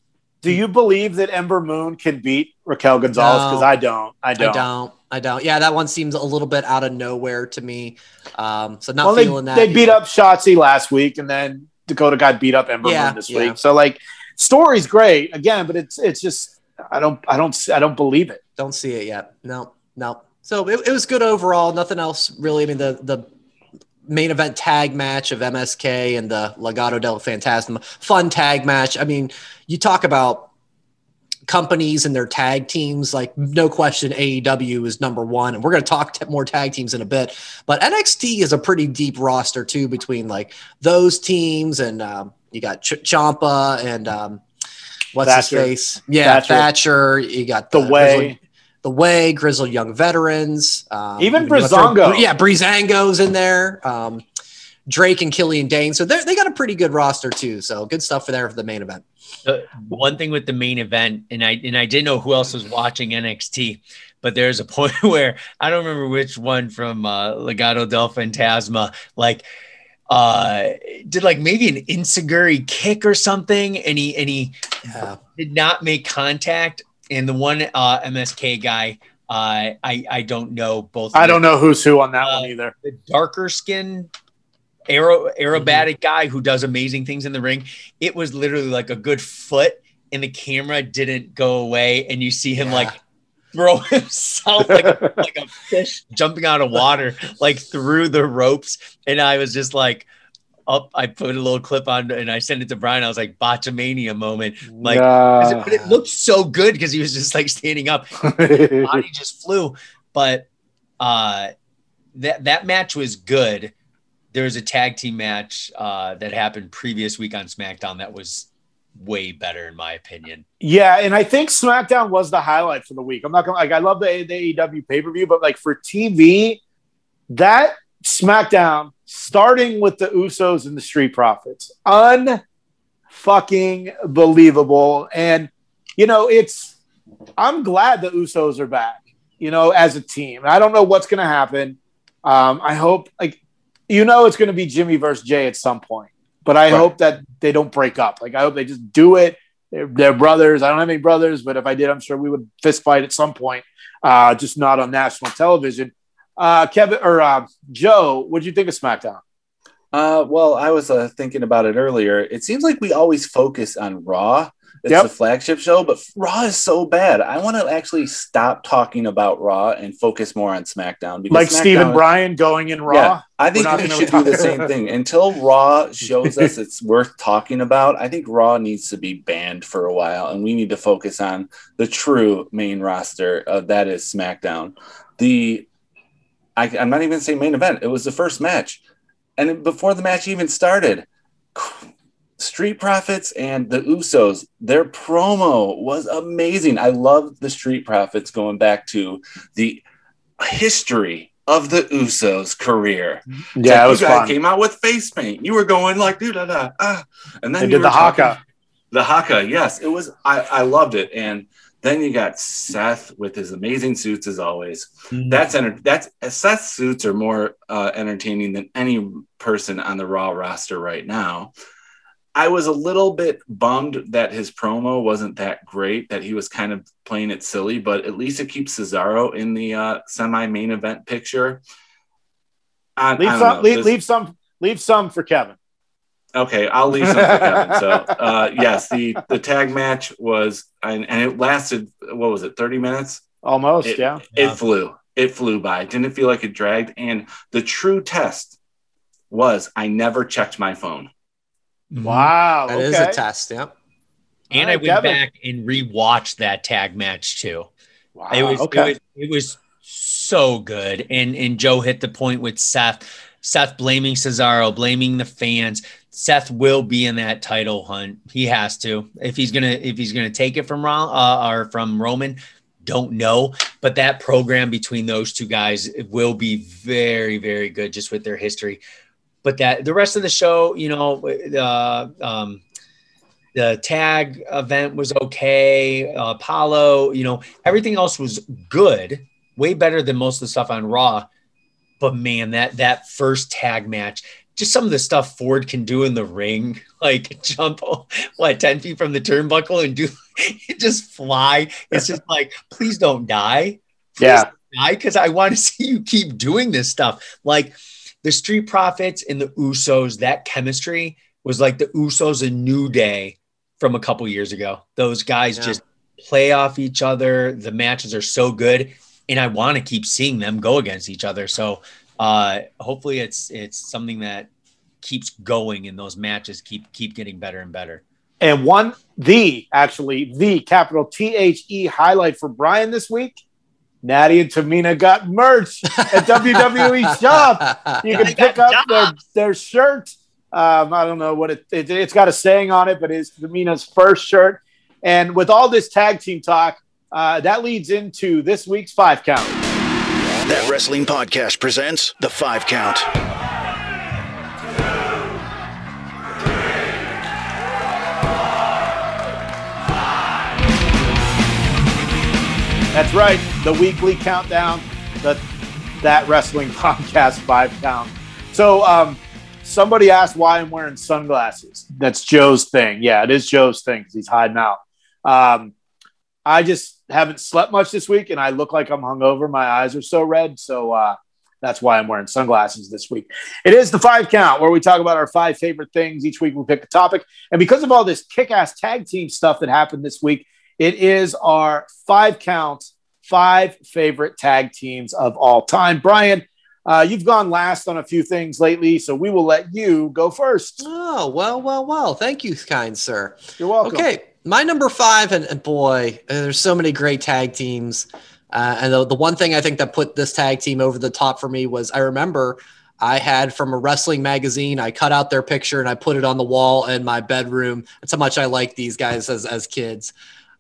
Do you believe that Ember Moon can beat Raquel Gonzalez? No. Because I don't. I don't. I don't. I don't. Yeah, that one seems a little bit out of nowhere to me. Um, so not Well, they, feeling that. they beat up Shotzi last week, and then Dakota got beat up Ember Yeah, Moon this yeah. week. So like, story's great again, but it's it's just I don't I don't I don't believe it. Don't see it yet. No, no. So it, it was good overall. Nothing else really. I mean, the the main event tag match of MSK and the Legado del Fantasma, fun tag match. I mean, you talk about companies and their tag teams, like no question, AEW is number one, and we're going to talk t- more tag teams in a bit. But NXT is a pretty deep roster too between like those teams, and um, you got Ch- Ciampa and um, what's Thatcher. his face? Yeah, Thatcher. Thatcher. You got The Grizzled- way the way grizzled young veterans, um, Even you wanna throw- yeah, Breezango's in there. Um, Drake and Killian Dain, so they they got a pretty good roster too. So good stuff for there for the main event. The one thing with the main event, and I and I didn't know who else was watching NXT, but there's a <laughs> point where I don't remember which one from uh, Legado del Fantasma, like uh did like maybe an enzuigiri kick or something and he and he Yeah, did not make contact and the one uh msk guy uh i i don't know both I don't know who's who on that Uh, one either. the darker skin aero aerobatic guy who does amazing things in the ring it was literally like a good foot and the camera didn't go away and you see him Yeah. like throw <laughs> himself like <laughs> like a fish jumping out of water like through the ropes and i was just like up i put a little clip on and i sent it to brian i was like botchamania moment like 'cause it- but it looked so good because he was just like standing up <laughs> body just flew. But uh, that that match was good. There was a tag team match uh, that happened previous week on SmackDown that was way better in my opinion. Yeah, and I think SmackDown was the highlight for the week. I'm not gonna like I love the, the AEW pay per view, but like for TV, that SmackDown starting with the Usos and the Street Profits, unfucking believable. And you know, it's I'm glad the Usos are back. You know, as a team. I don't know what's gonna happen. Um, I hope like you know it's gonna be Jimmy versus Jay at some point, but I Right. hope that they don't break up. Like I hope they just do it they're, they're brothers. I don't have any brothers, but if I did, I'm sure we would fist fight at some point, uh, just not on national television. Uh, Kevin or uh, Joe, what do you think of SmackDown? Uh, well, I was uh, thinking about it earlier. It seems like we always focus on Raw. It's Yep. the flagship show, but Raw is so bad. I want to actually stop talking about Raw and focus more on SmackDown. Because Like Stephen SmackDown- Bryan going in Raw? Yeah, I think we should do the same thing until Raw shows us it's worth talking about. I think Raw needs to be banned for a while, and we need to focus on the true main roster. Uh, that is SmackDown. The I, I'm not even saying main event. It was the first match, and before the match even started, Street Profits and the Usos, their promo was amazing. I love the Street Profits going back to the history of the Usos' career. Yeah, like, it was you fun. Came out with face paint. You were going like, dude, da, da, ah. and then They you did the talking- haka. The haka, yes, it was. I, I loved it, and then you got Seth with his amazing suits as always. That's enter- that's Seth's suits are more uh, entertaining than any person on the Raw roster right now. I was a little bit bummed that his promo wasn't that great, that he was kind of playing it silly, but at least it keeps Cesaro in the uh, semi main event picture. I, Leave I some, know. leave, This- leave some, leave some for Kevin. Okay, I'll leave some for Kevin. So, uh, yes, the the tag match was, and, and it lasted. What was it? Thirty minutes. Almost, It- yeah. Yeah. It flew. It flew by. It didn't feel like it dragged. And the true test was I never checked my phone. Mhm. Wow. That okay. is a test. Yep. And All I went Kevin. back and rewatched that tag match too. Wow, it was, okay. it was it was so good. And and Joe hit the point with Seth. Seth blaming Cesaro, blaming the fans. Seth will be in that title hunt. He has to. If he's gonna if he's gonna take it from Ron uh, or from Roman, don't know. But that program between those two guys will be very very good just with their history. But that the rest of the show, you know, uh, um, the tag event was okay. Uh, Apollo, you know, everything else was good, way better than most of the stuff on Raw. But man, that that first tag match, just some of the stuff Ford can do in the ring, <laughs> like jump <laughs> what ten feet from the turnbuckle and do <laughs> just fly. It's just like, please don't die. Please Yeah. don't die because I want to see you keep doing this stuff. Like the Street Profits and the Usos, that chemistry was like the Usos and New Day from a couple years ago. Those guys Yeah. just play off each other. The matches are so good, and I want to keep seeing them go against each other. So uh, hopefully, it's it's something that keeps going, and those matches keep keep getting better and better. And one, the actually, the capital T H E highlight for Brian this week Natty and Tamina got merch at <laughs> WWE Shop. You can pick up their, their shirt. Um, I don't know what it, it, it's got a saying on it, but it's Tamina's first shirt. And with all this tag team talk, uh, that leads into this week's five count. That Wrestling Podcast presents The Five Count. That's right, the weekly countdown, the that wrestling <laughs> podcast five count. So, um, somebody asked why I'm wearing sunglasses. That's Joe's thing. Yeah, it is Joe's thing because he's hiding out. Um, I just haven't slept much this week, and I look like I'm hungover. My eyes are so red, so uh, that's why I'm wearing sunglasses this week. It is the five count where we talk about our five favorite things. Each week we pick a topic, and because of all this kick-ass tag team stuff that happened this week, it is our five count, five favorite tag teams of all time. Brian, uh, you've gone last on a few things lately, so we will let you go first. Oh, well, well, well. Thank you, kind sir. You're welcome. Okay, my number five, and, and boy, there's so many great tag teams. Uh, and the, the one thing I think that put this tag team over the top for me was I remember I had from a wrestling magazine, I cut out their picture and I put it on the wall in my bedroom. That's how much I like these guys as, as kids.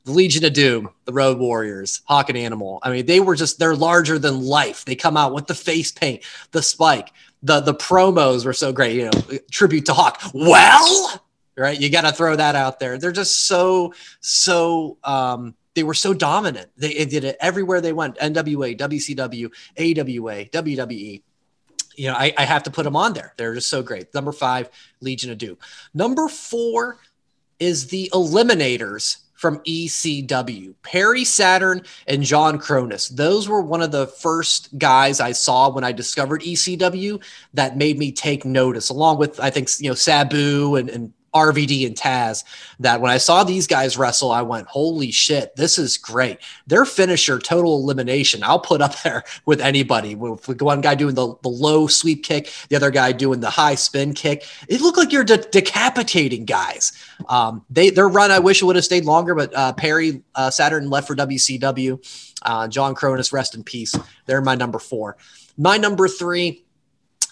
The Legion of Doom, the Road Warriors, Hawk and Animal. I mean, they were just, they're larger than life. They come out with the face paint, the spike, the, the promos were so great, you know, tribute to Hawk. Well, right? You got to throw that out there. They're just so, so, um, they were so dominant. They, did it everywhere they went NWA, WCW, AWA, WWE. You know, I, I have to put them on there. They're just so great. Number five, Legion of Doom. Number four is the Eliminators from ECW. Perry Saturn and John Kronus. Those were one of the first guys I saw when I discovered ECW that made me take notice, along with I think you know Sabu and, and RVD and Taz. That when I saw these guys wrestle, I went, "Holy shit, this is great!" Their finisher, total elimination, I'll put up <laughs> there with anybody. With one guy doing the, the low sweep kick, the other guy doing the high spin kick. It looked like you're de- decapitating guys. Um, they their run, I wish it would have stayed longer, but uh, Perry uh, Saturn left for WCW. Uh, John Kronus, rest in peace. They're my number four. My number three.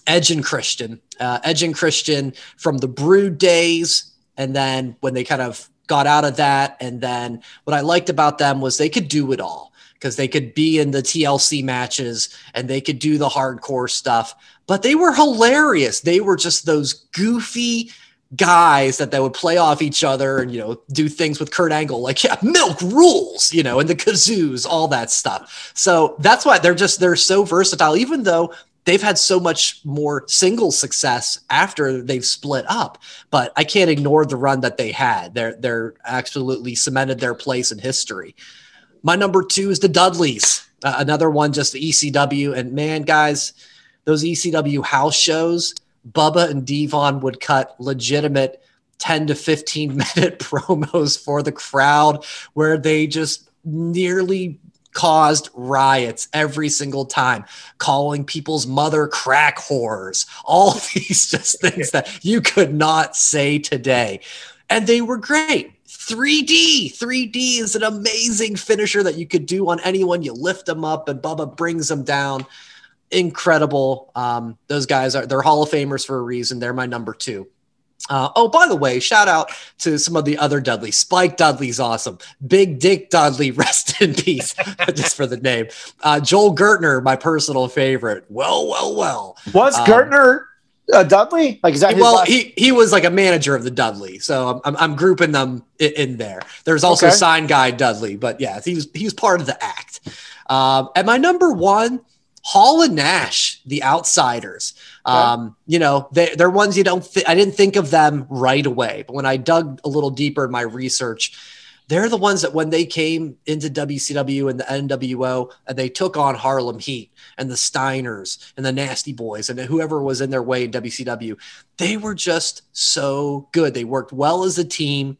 Edge and Christian. Uh, Edge and Christian from the Brood days, and then when they kind of got out of that, and then what I liked about them was they could do it all because they could be in the TLC matches and they could do the hardcore stuff, but they were hilarious. They were just those goofy guys that they would play off each other and you know do things with Kurt Angle like yeah milk rules you know and the kazoos all that stuff so that's why they're just they're so versatile even though they've had so much more single success after they've split up but I can't ignore the run that they had. They're they're absolutely cemented their place in history. My number 2 is the Dudleys uh, another one just the ECW and man guys those ECW house shows Bubba and Devon would cut legitimate 10 to 15 <laughs> minute promos for the crowd where they just nearly caused riots every single time, calling people's mother crack whores, all <laughs> these just things that you could not say today. And they were great. 3D. 3D is an amazing finisher that you could do on anyone. You lift them up and Bubba brings them down incredible. Um, those guys are they're Hall of Famers for a reason. They're my number two. Uh, oh, by the way, shout out to some of the other Dudley. Spike Dudley's awesome. Big Dick Dudley, <laughs> rest in peace, <laughs> just for the name. Uh, Joel Gertner, my personal favorite. Well, well, well. Was Um, Gertner uh, Dudley? Like, is that well, last- he he was like a manager of the Dudley, so I'm I'm, I'm grouping them in, in there. There's also Okay. sign guy Dudley, but yeah, he was he was part of the act. Um, and my number one, Hall and Nash, the Outsiders. Um, you know, they, they're ones you don't. Th- I didn't think of them right away, but when I dug a little deeper in my research, they're the ones that when they came into WCW and the NWO and they took on Harlem Heat and the Steiners and the Nasty Boys and whoever was in their way in WCW, they were just so good. They worked well as a team.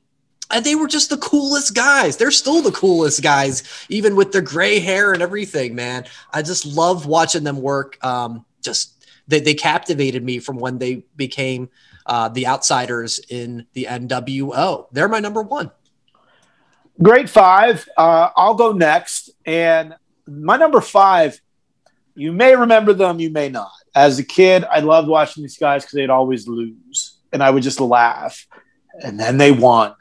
And they were just the coolest guys. They're still the coolest guys, even with their gray hair and everything, man. I just love watching them work. Um, just they, they captivated me from when they became uh, the outsiders in the NWO. They're my number one. Great five. Uh, I'll go next. And my number five, you may remember them, you may not. As a kid, I loved watching these guys because they'd always lose, and I would just laugh. And then they won.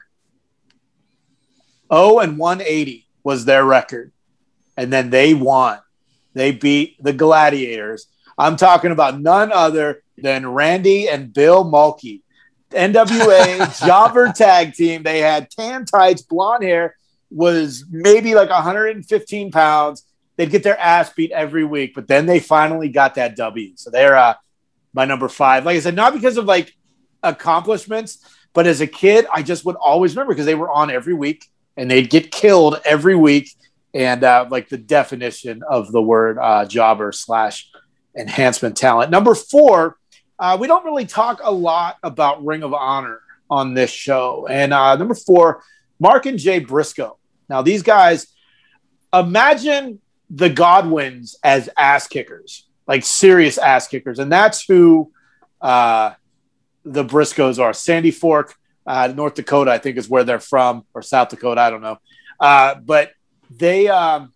Oh, and 180 was their record. And then they won. They beat the Gladiators. I'm talking about none other than Randy and Bill Mulkey. NWA <laughs> Jobber tag team. They had tan tights, blonde hair, was maybe like 115 pounds. They'd get their ass beat every week, but then they finally got that W. So they're uh, my number five. Like I said, not because of like accomplishments, but as a kid, I just would always remember because they were on every week and they'd get killed every week. And uh, like the definition of the word uh, jobber slash enhancement talent. Number four, uh, we don't really talk a lot about Ring of Honor on this show. And uh, number four, Mark and Jay Briscoe. Now, these guys, imagine the Godwins as ass kickers, like serious ass kickers. And that's who uh, the Briscoes are. Sandy Fork, uh, North Dakota, I think is where they're from, or South Dakota, I don't know. Uh, but they, um,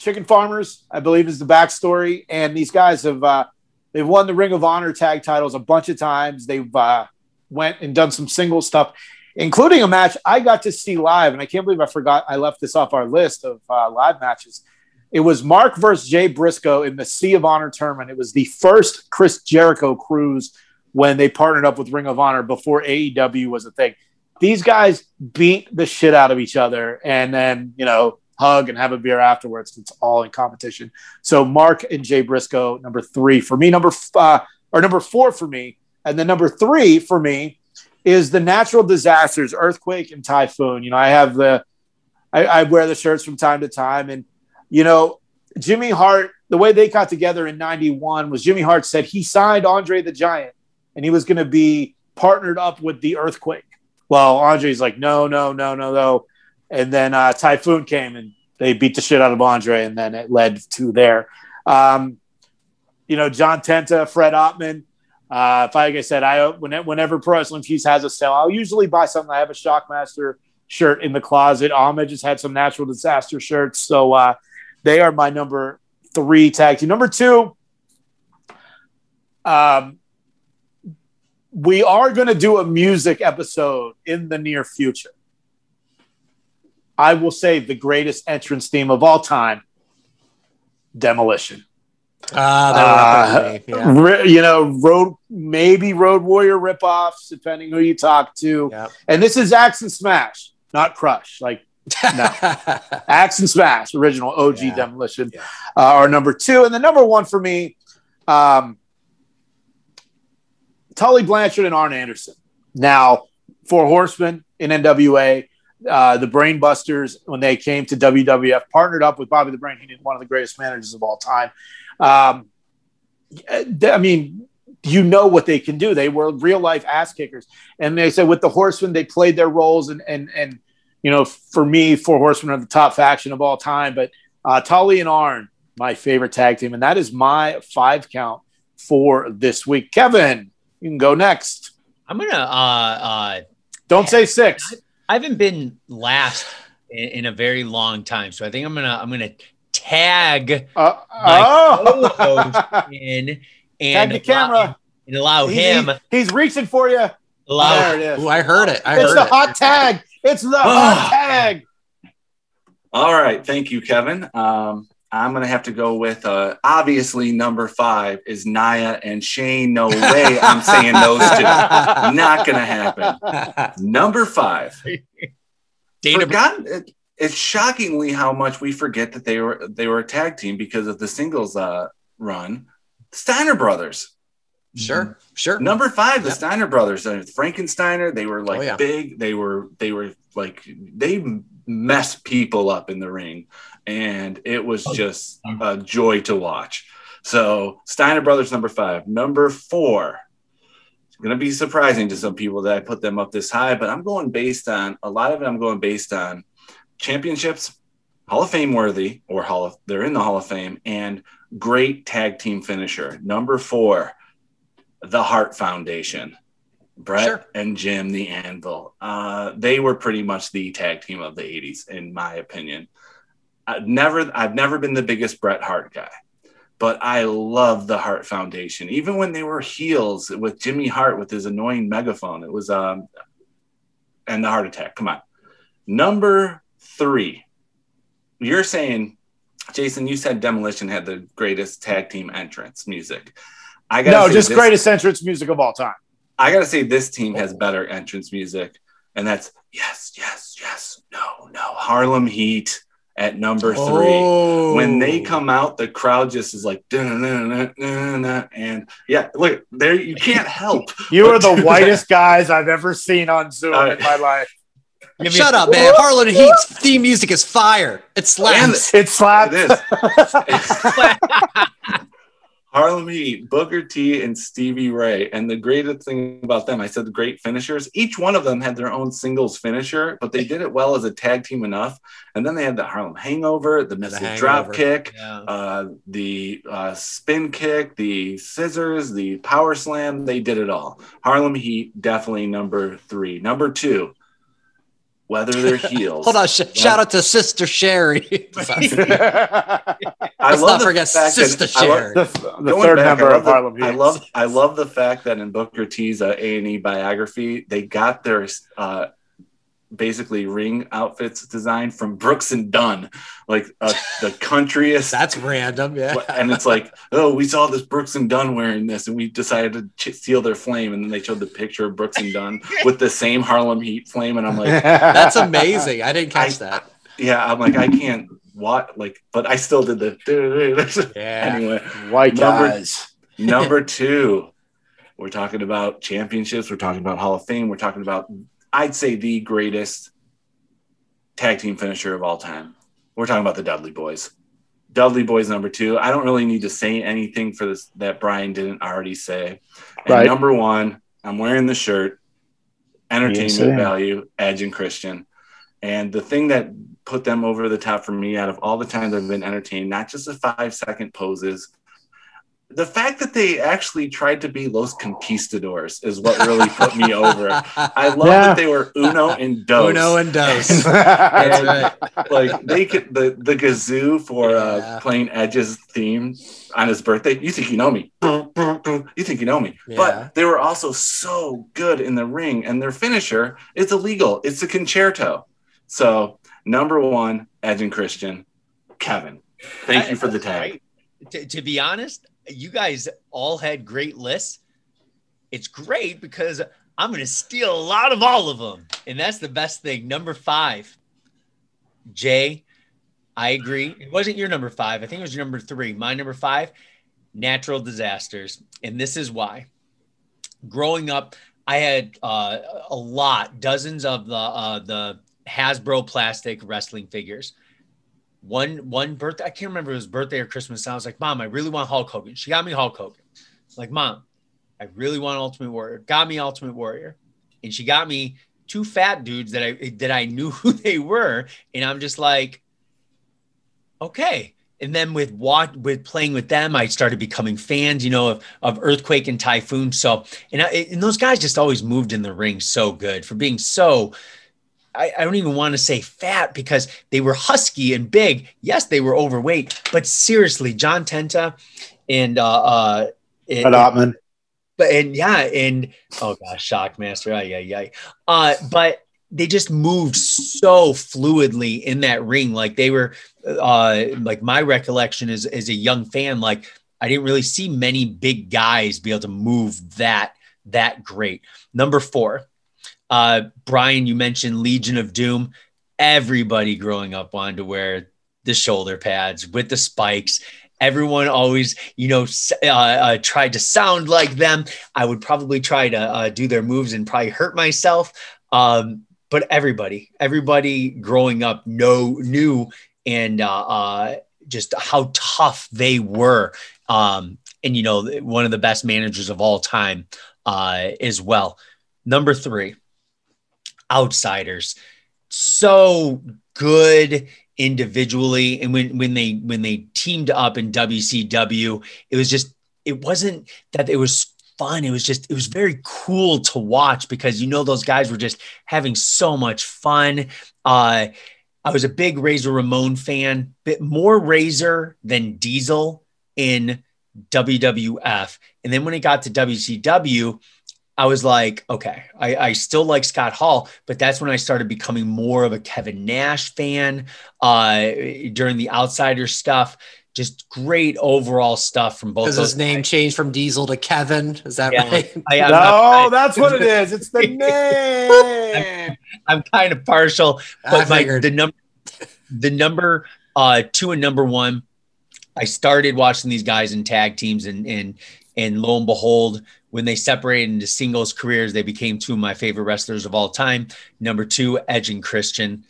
chicken farmers, I believe, is the backstory. And these guys have, uh, they've won the Ring of Honor tag titles a bunch of times. They've uh, went and done some single stuff, including a match I got to see live. And I can't believe I forgot I left this off our list of uh, live matches. It was Mark versus Jay Briscoe in the Sea of Honor tournament. It was the first Chris Jericho cruise when they partnered up with Ring of Honor before AEW was a thing. These guys beat the shit out of each other and then, you know, hug and have a beer afterwards. It's all in competition. So Mark and Jay Briscoe, number three for me, number uh, or number four for me, and then number three for me is the natural disasters, earthquake and typhoon. You know, I have the, I, I wear the shirts from time to time, and you know, Jimmy Hart, the way they got together in '91 was Jimmy Hart said he signed Andre the Giant, and he was going to be partnered up with the earthquake. Well, Andre's like, no, no, no, no, no. And then uh, Typhoon came and they beat the shit out of Andre, and then it led to there. Um, you know, John Tenta, Fred Ottman. Uh, like I said, I whenever Pro Wrestling Tees has a sale, I'll usually buy something. I have a Shockmaster shirt in the closet. Ahmed just had some natural disaster shirts, so uh, they are my number three tag team. Number two, um, we are going to do a music episode in the near future. I will say the greatest entrance theme of all time, Demolition. Ah, uh, yeah. you know, road maybe Road Warrior ripoffs, depending who you talk to. Yep. And this is Axe and Smash, not Crush. Like no, <laughs> Axe and Smash, original OG Yeah. Demolition, Yeah. uh, are number two, and the number one for me, um, Tully Blanchard and Arn Anderson. Now, Four Horsemen in NWA, uh, the Brainbusters when they came to WWF, partnered up with Bobby the Brain. He one of the greatest managers of all time. Um, I mean, you know what they can do. They were real life ass kickers, and they said with the Horsemen, they played their roles, and and and you know, for me, Four Horsemen are the top faction of all time. But uh, Tully and Arn, my favorite tag team, and that is my five count for this week. Kevin, you can go next. I'm gonna. Uh, uh, Don't say six. I haven't been last in, in a very long time, so I think I'm gonna. I'm gonna tag Uh, my oh. co-host <laughs> in and Tag and the camera. and allow He's- him he- he's reaching for you. allow There it is. Ooh, I heard it. I it's heard the it. hot tag. It's the <sighs> hot tag. All right, thank you, Kevin. Um, I'm gonna have to go with uh, obviously number five is Naya and Shane. No way, I'm saying those two. <laughs> Not gonna happen. Number five. Dana. Forgotten. It, it's shockingly how much we forget that they were they were a tag team because of the singles uh, run. Steiner Brothers. Sure, sure. Number five, the Yeah. Steiner brothers, uh, Frankensteiner. They were like Oh, yeah. big. They were they were like they mess people up in the ring. And it was oh, just a joy to watch. So Steiner Brothers, number five. Number four, it's going to be surprising to some people that I put them up this high, but I'm going based on a lot of it. I'm going based on championships, Hall of Fame worthy, or Hall of, they're in the Hall of Fame, and great tag team finisher. Number four, the Hart Foundation. Bret Sure. and Jim the Anvil. Uh, they were pretty much the tag team of the 80s, in my opinion. I've never I've never been the biggest Bret Hart guy, but I love the Hart Foundation. Even when they were heels with Jimmy Hart with his annoying megaphone, it was um and the heart attack. Come on. Number three. You're saying, Jason, you said Demolition had the greatest tag team entrance music. I gotta No, just this- greatest entrance music of all time. I gotta say this team has better entrance music, and that's yes, yes, yes, no, no. Harlem Heat at number three. Oh. When they come out, the crowd just is like, and yeah, look, there you can't <laughs> help. You are the whitest guys I've ever seen on Zoom Uh, in my life. Give Shut up, man. Harlem Heat's theme music is fire. It slaps. It slaps. It is. <laughs> <laughs> Harlem Heat, Booker T, and Stevie Ray. And the greatest thing about them, I said the great finishers, each one of them had their own singles finisher, but they did it well as a tag team enough. And then they had the Harlem Hangover, the missile drop kick, Yeah. uh, the uh, spin kick, the scissors, the power slam. They did it all. Harlem Heat, definitely number three. Number two, whether they're <laughs> heels. Hold on. Sh- Shout out to Sister Sherri. <laughs> <laughs> Sorry. the, I Let's love not the forget fact that- Sister I love- Sherri. the third back, member I love of the- Harlem Heat. I love I love the fact that in Booker T's uh, A and E biography, they got their uh, basically ring outfits designed from Brooks and Dunn, like uh, the <laughs> countryest. That's random. Yeah. and it's like, <laughs> oh, we saw this Brooks and Dunn wearing this, and we decided to ch- steal their flame. And then they showed the picture of Brooks and Dunn <laughs> with the same Harlem Heat flame, and I'm like, That's amazing. I didn't catch that. yeah, I'm like, I can't what like, but I still did the <laughs> Yeah. anyway. White Number- guys. Number <laughs> two, we're talking about championships. We're talking about Hall of Fame. We're talking about, I'd say, the greatest tag team finisher of all time. We're talking about the Dudley Boys. Dudley Boys number two. I don't really need to say anything for this that Brian didn't already say. And Right. number one, I'm wearing the shirt. Entertainment I am. value, Edge and Christian. And the thing that put them over the top for me out of all the times I've been entertained, not just the five second poses, the fact that they actually tried to be Los Conquistadors is what really put me over. I love Yeah. that they were Uno and Dos. Uno and Dos. <laughs> And, That's right. Like they could the the kazoo for Yeah. uh, playing Edge's theme on his birthday. You think you know me? You think you know me? Yeah. But they were also so good in the ring, and their finisher is illegal. It's a Con-Chair-To. So number one, Edge and Christian, Kevin. Thank you for the tag. To, to be honest, you guys all had great lists. It's great because I'm going to steal a lot of all of them. And that's the best thing. Number five, Jay, I agree. It wasn't your number five. I think it was your number three. My number five, natural disasters. And this is why. Growing up, I had uh, a lot, dozens of the uh, the Hasbro plastic wrestling figures one one birthday. I can't remember if it was birthday or Christmas. I was like, Mom, I really want Hulk Hogan. She got me Hulk Hogan. Like, Mom, I really want Ultimate Warrior. Got me Ultimate Warrior, and she got me two fat dudes that I that I knew <laughs> who they were, and I'm just like, okay. And then with what with playing with them, I started becoming fans, you know, of, of Earthquake and Typhoon. So, and I, and those guys just always moved in the ring so good for being so I, I don't even want to say fat because they were husky and big. Yes, they were overweight, but seriously, John Tenta and uh uh and, Ottman. but and yeah, and oh gosh, Shockmaster, yeah, yeah, yeah. Uh, but they just moved so fluidly in that ring. Like they were uh like my recollection is as a young fan, like I didn't really see many big guys be able to move that that great. Number four, uh, Brian, you mentioned Legion of Doom. Everybody growing up wanted to wear the shoulder pads with the spikes. Everyone always, you know, uh, uh, tried to sound like them. I would probably try to uh, do their moves and probably hurt myself. Um, but everybody, everybody growing up know knew and uh, uh, just how tough they were. Um, and you know, one of the best managers of all time uh, as well. Number three, outsiders. So good individually. And when when they when they teamed up in WCW it was just it wasn't that it was fun. It was just it was very cool to watch because you know those guys were just having so much fun. Uh I was a big Razor Ramon fan bit more Razor than Diesel in WWF and then when it got to WCW I was like, okay, I, I, still like Scott Hall, but that's when I started becoming more of a Kevin Nash fan uh, during the outsider stuff. Just great overall stuff from both. Does his name guys. changed from Diesel to Kevin? Is that yeah, right? I, <laughs> no, not, that's what it is. It's the <laughs> name. I'm, I'm, kind of partial, but my, the number, the number uh, two and number one. I started watching these guys in tag teams, and and and lo and behold, when they separated into singles careers, they became two of my favorite wrestlers of all time. Number two, Edge and Christian.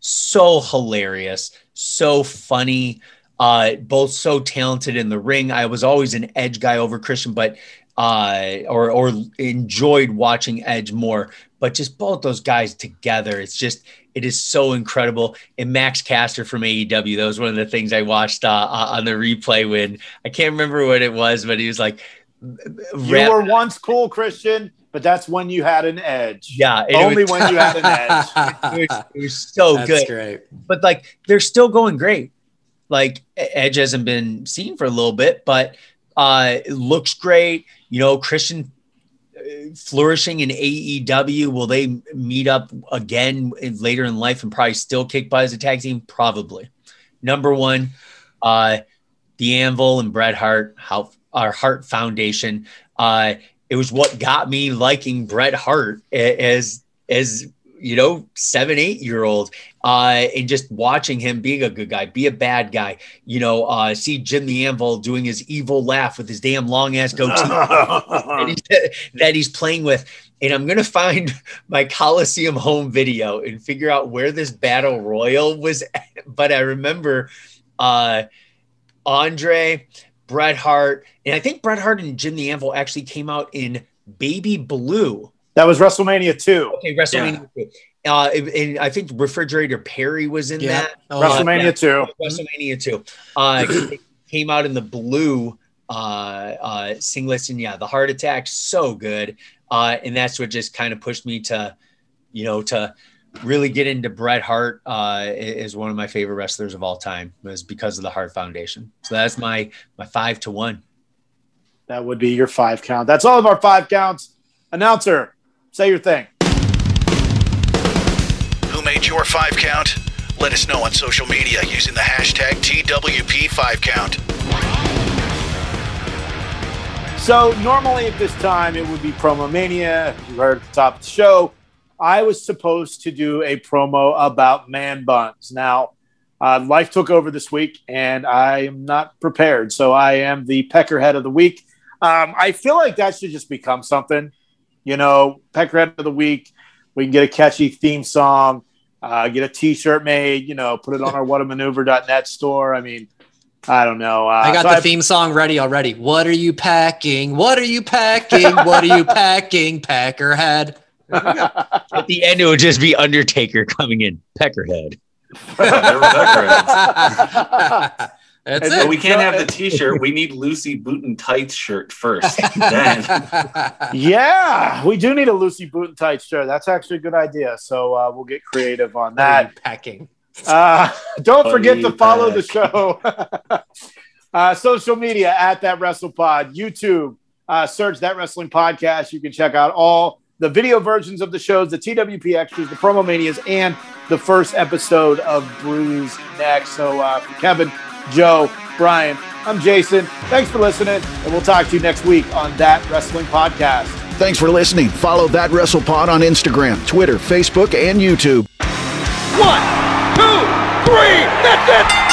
So hilarious, so funny, uh, both so talented in the ring. I was always an Edge guy over Christian, but uh, or or enjoyed watching Edge more. But just both those guys together, it's just it is so incredible. And Max Caster from AEW, that was one of the things I watched uh, uh, on the replay when I can't remember what it was, but he was like, you were once cool, Christian, but that's when you had an edge. Yeah, only was, when you had an <laughs> edge. it, was, it was so that's good. Great. But like, they're still going great. Like Edge hasn't been seen for a little bit, but uh, it looks great. You know, Christian uh, flourishing in AEW. Will they meet up again later in life and probably still kick butt as a tag team? Probably. Number one, uh, the Anvil and Bret Hart. How our Hart Foundation. Uh, it was what got me liking Bret Hart as as you know seven eight year old uh, and just watching him being a good guy, be a bad guy. You know, uh, see Jim the Anvil doing his evil laugh with his damn long ass goatee <laughs> that, he's, that he's playing with. And I'm gonna find <laughs> my Coliseum home video and figure out where this battle royal was. At. But I remember uh, Andre Bret Hart, and I think Bret Hart and Jim the Anvil actually came out in Baby Blue. That was WrestleMania 2. Okay, WrestleMania yeah. 2. Uh, and I think Refrigerator Perry was in yeah. that. Oh, WrestleMania yeah. 2. WrestleMania 2. Uh, <coughs> came out in the blue uh, uh, singlets, and yeah, the Hart Attack, so good. Uh, and that's what just kind of pushed me to, you know, to really get into Bret Hart uh, is one of my favorite wrestlers of all time was because of the Hart Foundation. So that's my my five to one. That would be your five count. That's all of our five counts. Announcer, say your thing. Who made your five count? Let us know on social media using the hashtag TWP5Count. So normally at this time it would be Promo Mania. You heard at the top of the show. I was supposed to do a promo about man buns. Now, uh, life took over this week, and I am not prepared. So I am the peckerhead of the week. Um, I feel like that should just become something. You know, peckerhead of the week. We can get a catchy theme song, uh, get a T-shirt made. You know, put it on our <laughs> whatamaneuver.net store. I mean, I don't know. Uh, I got so the I've, theme song ready already. What are you packing? What are you packing? what are you <laughs> packing, Peckerhead? <laughs> At the end, it would just be Undertaker coming in, Peckerhead. That's it. we can't have the <laughs> T-shirt. We need Lucy Boot and Tights shirt first. then, <laughs> yeah, we do need a Lucy Boot and Tights shirt. That's actually a good idea. So uh, we'll get creative on that. Packing. Uh, don't forget to follow pack. the show. uh, social media at that WrestlePod, YouTube. Uh, search that wrestling podcast. You can check out all the video versions of the shows, the TWP extras, the promo manias, and the first episode of Bruise next. So uh, Kevin, Joe, Brian, I'm Jason. Thanks for listening, and we'll talk to you next week on That Wrestling Podcast. Thanks for listening. Follow That Wrestle Pod on Instagram, Twitter, Facebook, and YouTube. One, two, three, that's it!